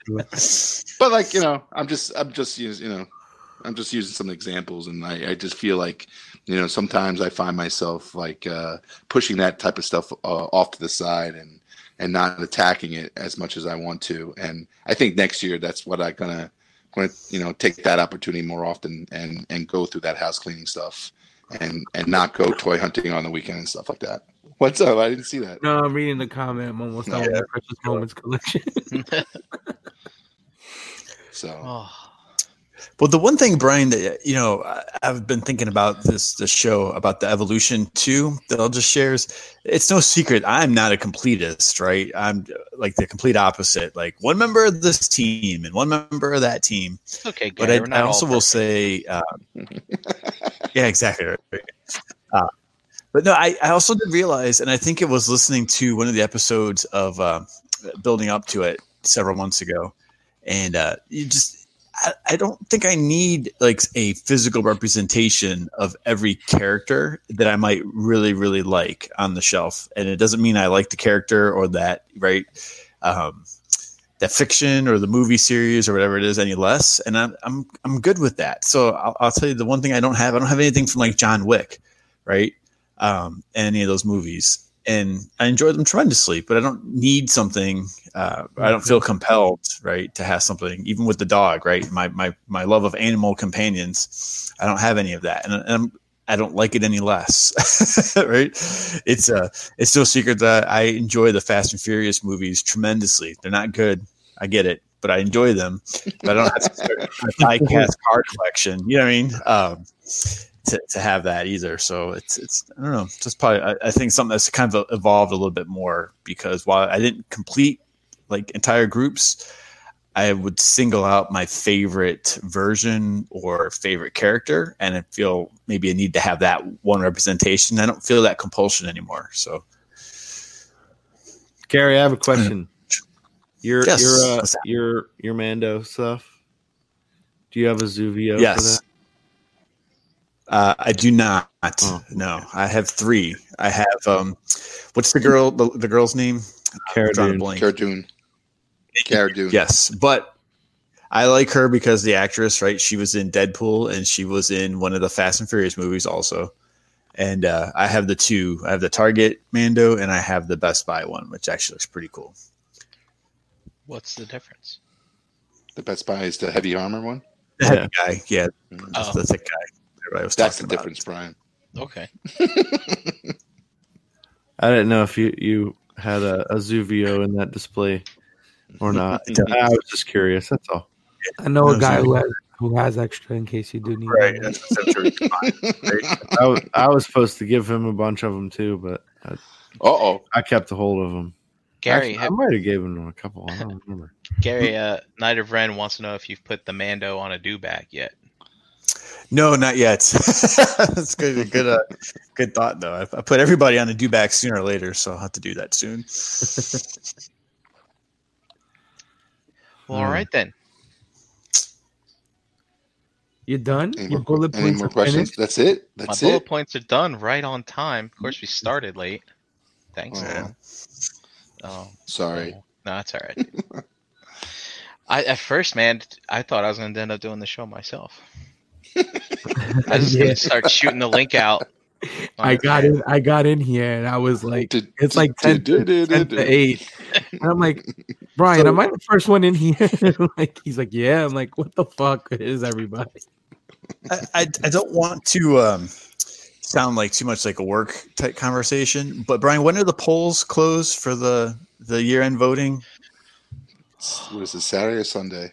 but like you know i'm just i'm just us- you know i'm just using some examples and i, I just feel like you know sometimes i find myself like uh pushing that type of stuff uh, off to the side and and not attacking it as much as i want to and i think next year that's what i'm gonna gonna you know take that opportunity more often and and go through that house cleaning stuff and and not go toy hunting on the weekend and stuff like that. What's up? I didn't see that. No, I'm reading the comment. I'm almost done with my precious moments collection. so Oh, Well, the one thing, Brian, that you know, I've been thinking about this this show about the evolution too. That I'll just shares. It's no secret. I'm not a completist, right? I'm like the complete opposite. Like one member of this team and one member of that team. it's okay, But I, I also will say, uh, yeah, exactly. Right. Uh, but no, I, I also did realize, and I think it was listening to one of the episodes of uh, building up to it several months ago, and uh, you just I, I don't think I need like a physical representation of every character that I might really, really like on the shelf. And it doesn't mean I like the character or that, right? Um, that fiction or the movie series or whatever it is any less. And I'm, I'm, I'm good with that. So I'll, I'll tell you the one thing I don't have, I don't have anything from like John Wick, right? Um, any of those movies and I enjoy them tremendously, but I don't need something. Uh, I don't feel compelled, right, to have something. Even with the dog, right, my my my love of animal companions, I don't have any of that, and, and I'm, I don't like it any less, right? It's a it's no secret that I enjoy the Fast and Furious movies tremendously. They're not good, I get it, but I enjoy them. But I don't have to start a diecast card collection. You know what I mean? Um, to, to have that either. So it's it's I don't know, just probably I, I, think something that's kind of evolved a little bit more because while I didn't complete like entire groups, I would single out my favorite version or favorite character, and I feel maybe I need to have that one representation. I don't feel that compulsion anymore. So, Gary, I have a question. Your yes. your uh, your your Mando stuff. Do you have a Zuvio? Yes. Uh, I do not. Oh. No, I have three. I have um, what's the girl? The, the girl's name? Cara Dune. Cara Dune. Cara Dune. Yes, but I like her because the actress, right? She was in Deadpool and she was in one of the Fast and Furious movies also. And uh, I have the two. I have the Target Mando and I have the Best Buy one, which actually looks pretty cool. What's the difference? The Best Buy is the heavy armor one. The heavy yeah. guy, yeah, mm-hmm. oh. the thick guy everybody was That's the about. difference, Brian. Okay. I didn't know if you you had a, a Zuvio in that display or not. I was just curious. That's all. I know a guy who has who has extra in case you do need. Right. I, was, I was supposed to give him a bunch of them too, but uh oh, I kept a hold of them. Gary, Actually, I might have given him a couple. I don't remember. Gary, uh, Knight of Ren wants to know if you've put the Mando on a dewback yet. No, not yet. That's good. Good. Uh, good thought, though. I, I, put everybody on a dewback sooner or later, so I'll have to do that soon. well, all right then. You're done? Any Your more, bullet any more questions? That's it. That's My it. bullet points are done right on time. Of course, we started late. Thanks. Oh, oh sorry. No, that's all right. I at first, man, I thought I was going to end up doing the show myself. I just yeah. gonna start shooting the link out. I got in. I got in here, and I was like, "It's like 10, 10 to eight. And I'm like, "Brian, am I the first one in here?" like, he's like, "Yeah." I'm like, "What the fuck is everybody?" I, I, I don't want to um, sound like too much like a work type conversation, but Brian, when are the polls closed for the the year end voting? What is it, Saturday or Sunday?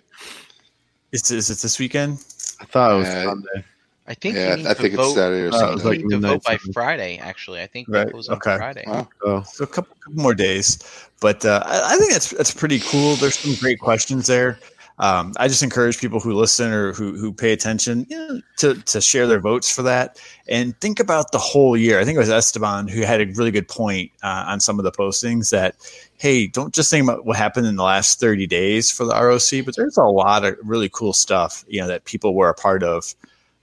Is, is it this weekend? I thought it was uh, Sunday. I think yeah, I think vote, it's Saturday or Sunday. Uh, like to vote by Friday. Actually, I think right. was on okay. Friday. Wow. Oh. So a couple, couple more days, but uh, I, I, think that's that's pretty cool. There's some great questions there. Um, I just encourage people who listen or who who pay attention you know, to to share their votes for that and think about the whole year. I think it was Esteban who had a really good point uh, on some of the postings that hey, don't just think about what happened in the last 30 days for the ROC, but there's a lot of really cool stuff, you know, that people were a part of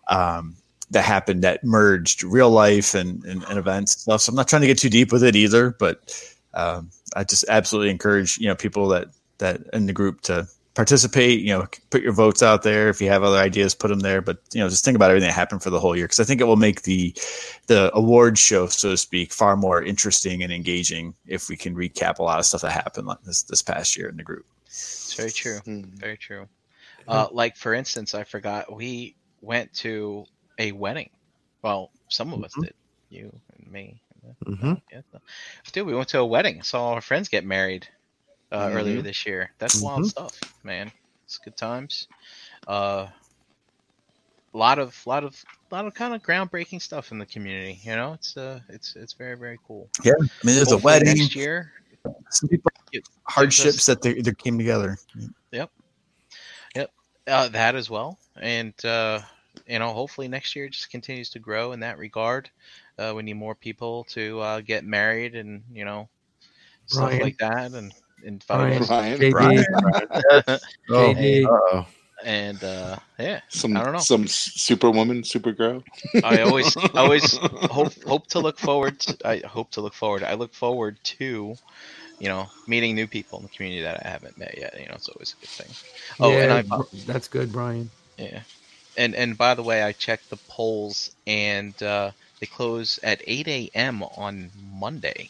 um, that happened that merged real life and, and, and, events and stuff. So I'm not trying to get too deep with it either, but um, I just absolutely encourage, you know, people that, that in the group to participate you know put your votes out there. If you have other ideas put them there. But you know just think about everything that happened for the whole year because i think it will make the the award show so to speak far more interesting and engaging if we can recap a lot of stuff that happened like this this past year in the group. It's very true. Mm-hmm. very true. Uh, like for instance i forgot we went to a wedding. Well some of us mm-hmm. did. You and me mm-hmm. yeah. dude we went to a wedding. Saw all our friends get married uh, mm-hmm. earlier this year. That's mm-hmm. wild stuff, man. It's good times. Uh, a lot of, lot of, lot of kind of groundbreaking stuff in the community. You know, it's uh, it's it's very very cool. Yeah, I mean, there's Hopefully a wedding next year. Some people hardships that they, they came together. Yep, yep, uh, that as well, and uh, you know, hopefully next year just continues to grow in that regard. Uh, we need more people to uh, get married and you know stuff like that, and in five Ryan. Ryan. Ryan. oh, and uh, yeah, Some I don't know. some superwoman, supergirl. I always I always hope hope to look forward. To, I hope to look forward. I look forward to, you know, meeting new people in the community that I haven't met yet. You know, it's always a good thing. Oh, and I that's good, Brian. yeah, and and by the way, I checked the polls and uh, they close at 8 a.m. on Monday.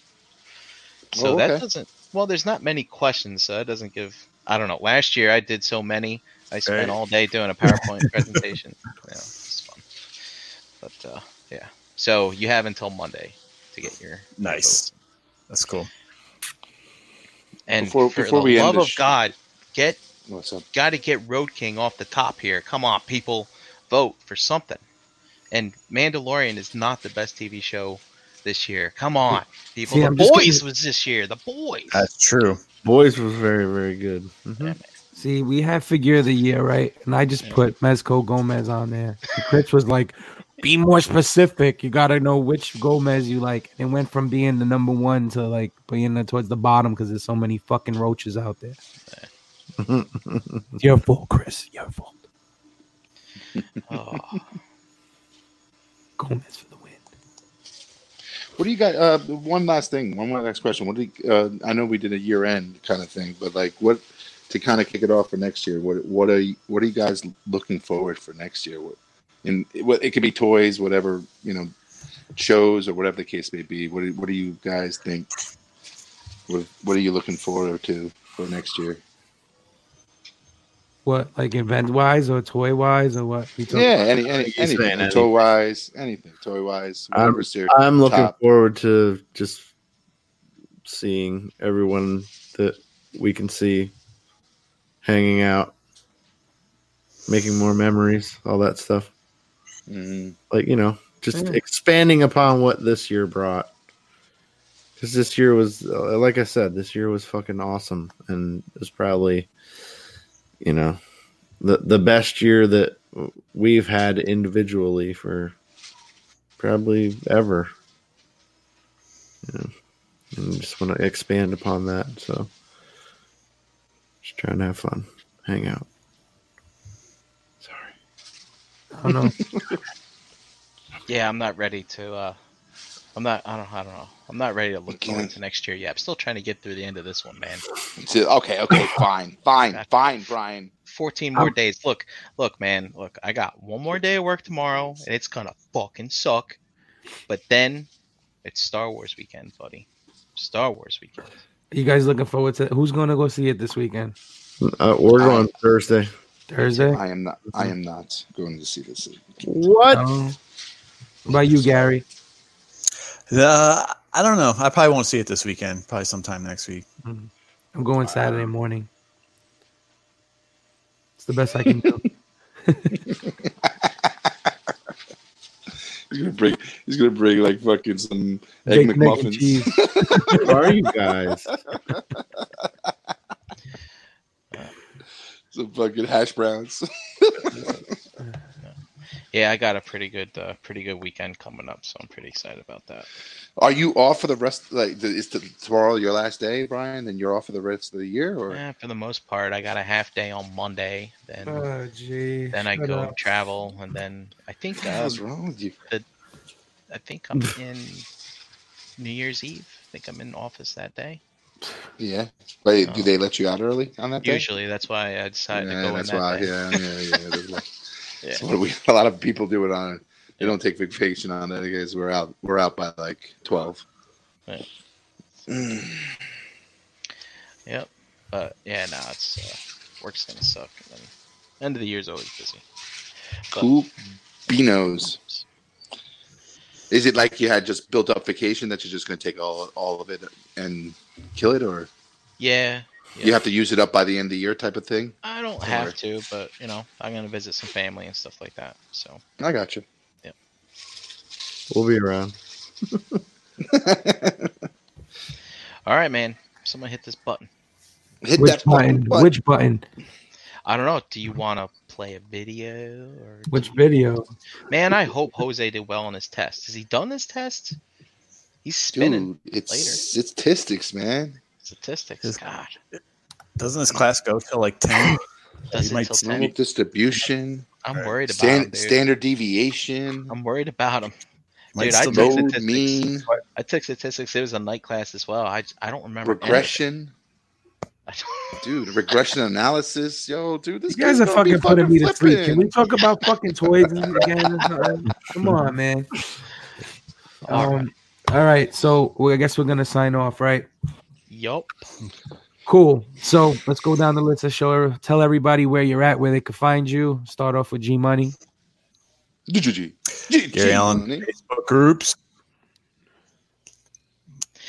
So Oh, that doesn't. Well, there's not many questions, so that doesn't give. I don't know. Last year I did so many. I spent Right. all day doing a PowerPoint presentation. Yeah, it's fun. But uh, yeah, so you have until Monday to get your Nice. votes. That's cool. And Before- for before the we end love this of sh- God, get What's up? got to get Road King off the top here. Come on, people, vote for something. And Mandalorian is not the best TV show this year. Come on, people. See, the I'm Boys gonna- was this year. The Boys. That's true. Boys was very very good. Mhm. See, we have figure of the year, right? And I just Yeah. put Mezco Gomez on there. And Chris was like, "Be more specific. You got to know which Gomez you like." It went from being the number one to like being the- towards the bottom because there's so many fucking roaches out there. Your fault, Chris. Your fault. Oh, Gomez for the win. What do you got? Uh, one last thing. One last question. What do you, uh, I know we did a year end kind of thing, but like, what to kind of kick it off for next year? What what are you, what are you guys looking forward for next year? What and what it could be toys, whatever you know, shows or whatever the case may be. What do, what do you guys think? What what are you looking forward to for next year? What, like event wise or toy wise or what? Yeah, any, any He's anything, toy wise, anything, toy wise, whatever's your I'm looking top. forward to just seeing everyone that we can see hanging out, making more memories, all that stuff. Mhm. Like you know, just Yeah. expanding upon what this year brought. Because this year was, uh, like I said, this year was fucking awesome, and it was probably, you know, the the best year that we've had individually for probably ever. Yeah. And just want to expand upon that. So, just trying to have fun, hang out. Sorry. I don't know. yeah, I'm not ready to. uh I'm not. I don't. I don't know. I'm not ready to look Okay. forward to next year yet. I'm still trying to get through the end of this one, man. Okay, okay, fine, fine, fine, Brian. 14 more Um, days. Look, look, man. Look, I got one more day of work tomorrow, and it's gonna fucking suck. But then it's Star Wars weekend, buddy. Star Wars weekend. you guys looking forward to who's going to go see it this weekend? Uh, we're going Thursday. Thursday? I am not. I am not going to see this. What? Um, what about you, Gary? Uh, I don't know. I probably won't see it this weekend. Probably sometime next week. I'm going Saturday morning. It's the best I can do. He's gonna bring. He's gonna bring like fucking some egg Big McMuffins. cheese. Who are you guys? Some fucking hash browns. Yeah, I got a pretty good, uh, pretty good weekend coming up, so I'm pretty excited about that. Are you off for the rest? Like, the- is the, tomorrow your last day, Brian? Then you're off for the rest of the year, or Yeah, for the most part, I got a half day on Monday. Then, Oh, gee. then I go up. travel, and then I think what the hell's um, wrong with you? I think I'm in New Year's Eve. I think I'm in office that day. Yeah. Wait, Oh. do they let you out early on that day? Usually, that's why I decided yeah, to go that's in that why. day. Yeah, yeah, yeah. Yeah. So what we, a lot of people do it on. They don't take vacation on that because we're out. We're out by like twelve. Yeah. Mm. Yep. But yeah, no, it's uh, work's gonna suck. And then end of the year's always busy. But- Cool beanos. Is it like you had just built up vacation that you're just going to take all all of it and kill it, or Yeah. Yeah. you have to use it up by the end of the year type of thing? I don't Or- have to, but you know, I'm gonna visit some family and stuff like that. So I got you. Yep, we'll be around. all right, man. Someone hit this button. Hit Which that button? button. Which button? I don't know. Do you want to play a video or Which video? Man, I hope Jose did well on his test. Has he done his test? He's spinning Dude, it's statistics, man. Statistics. His- God. Doesn't this class go till like ten? Does You might till 10? Normal distribution, I'm worried about stand, him, standard deviation, I'm worried about him. Might Dude, I still took be- load statistics. mean, I took statistics. It was a night class as well. I, I don't remember. any of it. regression. Dude, regression analysis. Yo, dude, this You guys guy's are gonna fucking putting me to sleep. Can we talk about fucking toys again? Come on, man. All Um, all right, so well, I guess we're gonna sign off, right? Yup. Cool. So let's go down the list of show. Tell everybody where you're at, where they can find you. Start off with G Money. G-G-G. Gary Allen. Facebook groups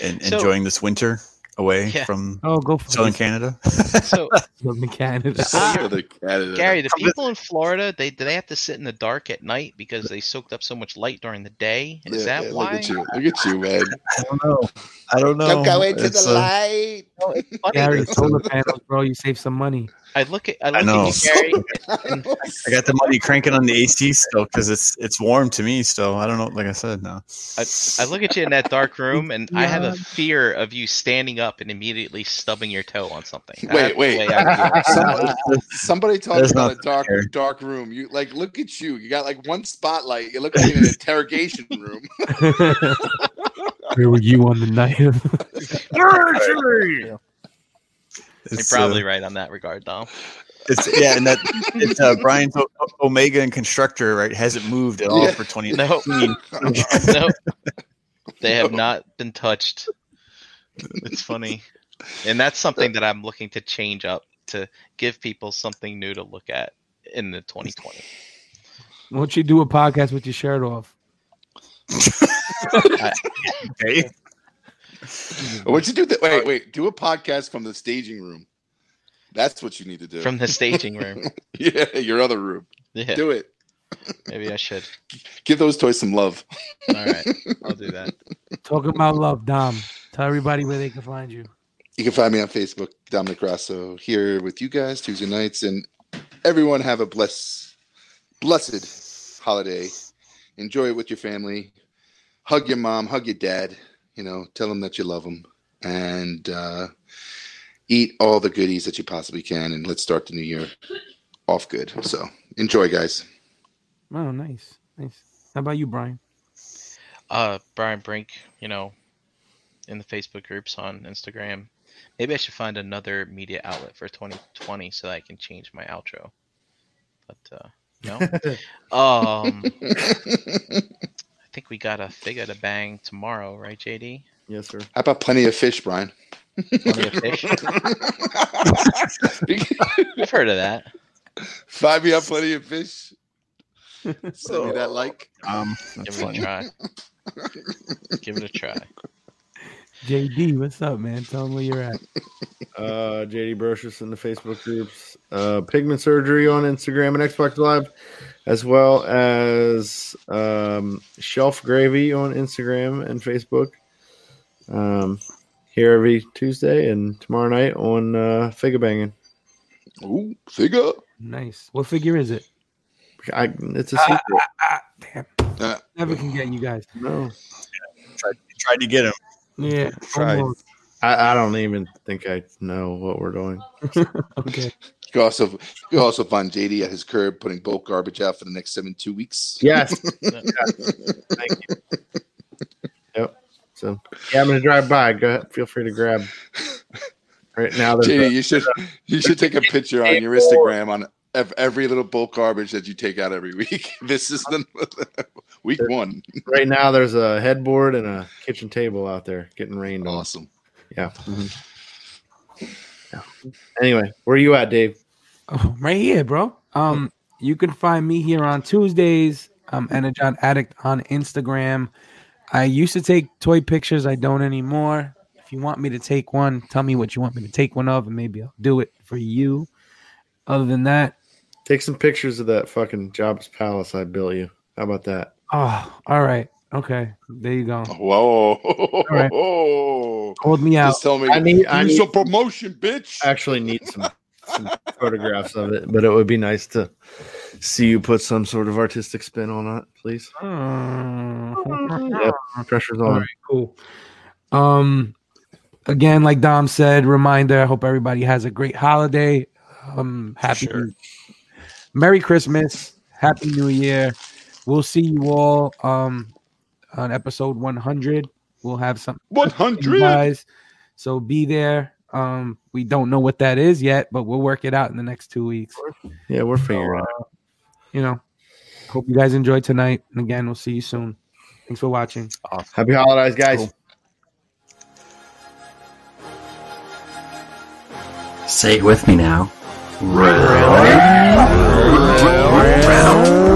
and enjoying this winter away Yeah. from Oh, go for Southern it. Canada. So Southern Canada. Southern Canada. Gary, the people in Florida, they do they have to sit in the dark at night because they soaked up so much light during the day? Is Yeah, that yeah, why? Look at you. Look at you, man. I don't know. I don't know. Don't go into It's, the uh, light. No, it's funny. Gary, solar panels, bro. You save some money. I look at I look I know. at you, Gary. and I got the money cranking on the AC still because it's it's warm to me still. I don't know. Like I said, no. I, I look at you in that dark room, and I have a fear of you standing up and immediately stubbing your toe on something. Wait, That's wait. way I feel. Somebody, somebody talked There's about a dark, there. dark room. You like, look at you. You got like one spotlight. You look like in an interrogation room. Where were you on the night of? You're probably uh, right on that regard, though. it's yeah, and that it's uh, Brian's o- Omega and Constructor right hasn't moved at all Yeah. for twenty. No, no, they have not been touched. It's funny, and that's something that I'm looking to change up to give people something new to look at in the 2020. Why don't you do a podcast with your shirt off? Okay. What'd you do? That? Wait, wait. Do a podcast from the staging room. That's what you need to do. From the staging room. yeah, your other room. Yeah, Do it. maybe I should. Give those toys some love. All right, I'll do that. Talk about love, Dom. Tell everybody where they can find you. You can find me on Facebook, Dominic Grasso, here with you guys Tuesday nights, and everyone have a bless, blessed holiday. Enjoy it with your family. Hug your mom, hug your dad. You know, tell them that you love them, and uh, eat all the goodies that you possibly can. And let's start the new year off good. So enjoy, guys. Oh, nice, nice. How about you, Brian? Uh, Brian Brink, you know, in the Facebook groups on Instagram. Maybe I should find another media outlet for 2020 so that I can change my outro. But uh, no. um, I think we got a figure to bang tomorrow, right, JD? Yes, sir. How about plenty of fish, Brian? Plenty of fish. I've heard of that. Find me up plenty of fish. Send me that like. Um, that's Give it a funny. try. Give it a try. JD, what's up, man? Tell them where you're at. Uh, JD Brocious in the Facebook groups, uh, Pigment Surgery on Instagram and Xbox Live, as well as um, Shelf Gravy on Instagram and Facebook. Um, here every Tuesday and tomorrow night on uh, Figure Banging. Ooh, figure. Nice. What figure is it? I, it's a secret. Ah, damn. Uh, Never can get you guys. no, Tried, tried to get him. Yeah. Tried. almost. I, I don't even think I know what we're doing. Okay. You can also you can also find JD at his curb putting bulk garbage out for the next seven two weeks. Yes. Thank you. Yep. So yeah, I'm gonna drive by. Go ahead. Feel free to grab. Right now, JD, a- you should you should take a picture on your Instagram on ev- every little bulk garbage that you take out every week. This is the week one. right now there's a headboard and a kitchen table out there getting rained on. Awesome. Yeah. Mhm. Yeah. Anyway, where are you at, Dave? Oh, right here, bro. Um, you can find me here on Tuesdays. I'm Energon Addict on Instagram. I used to take toy pictures. I don't anymore. If you want me to take one, tell me what you want me to take one of, and maybe I'll do it for you. Other than that, Take some pictures of that fucking Jabba's Palace I built you. How about that? oh, all right, okay, there you go. Whoa. right. Hold me out. Just tell me. I need- I need- some promotion, bitch. I actually need some, some photographs of it, but it would be nice to see you put some sort of artistic spin on it, please. Mm. Pressure's on. right, cool. Um, again, like Dom said, reminder. I hope everybody has a great holiday. Um, happy, sure. Merry Christmas, Happy New Year. We'll see you all um on episode 100. We'll have some One hundred. guys. So be there. Um, we don't know what that is yet, but we'll work it out in the next two weeks. Yeah, we're So, figuring it out. uh, you know, hope you guys enjoyed tonight. And again, we'll see you soon. Thanks for watching. Happy holidays, guys. Cool. Say it with me now. Round, round, round,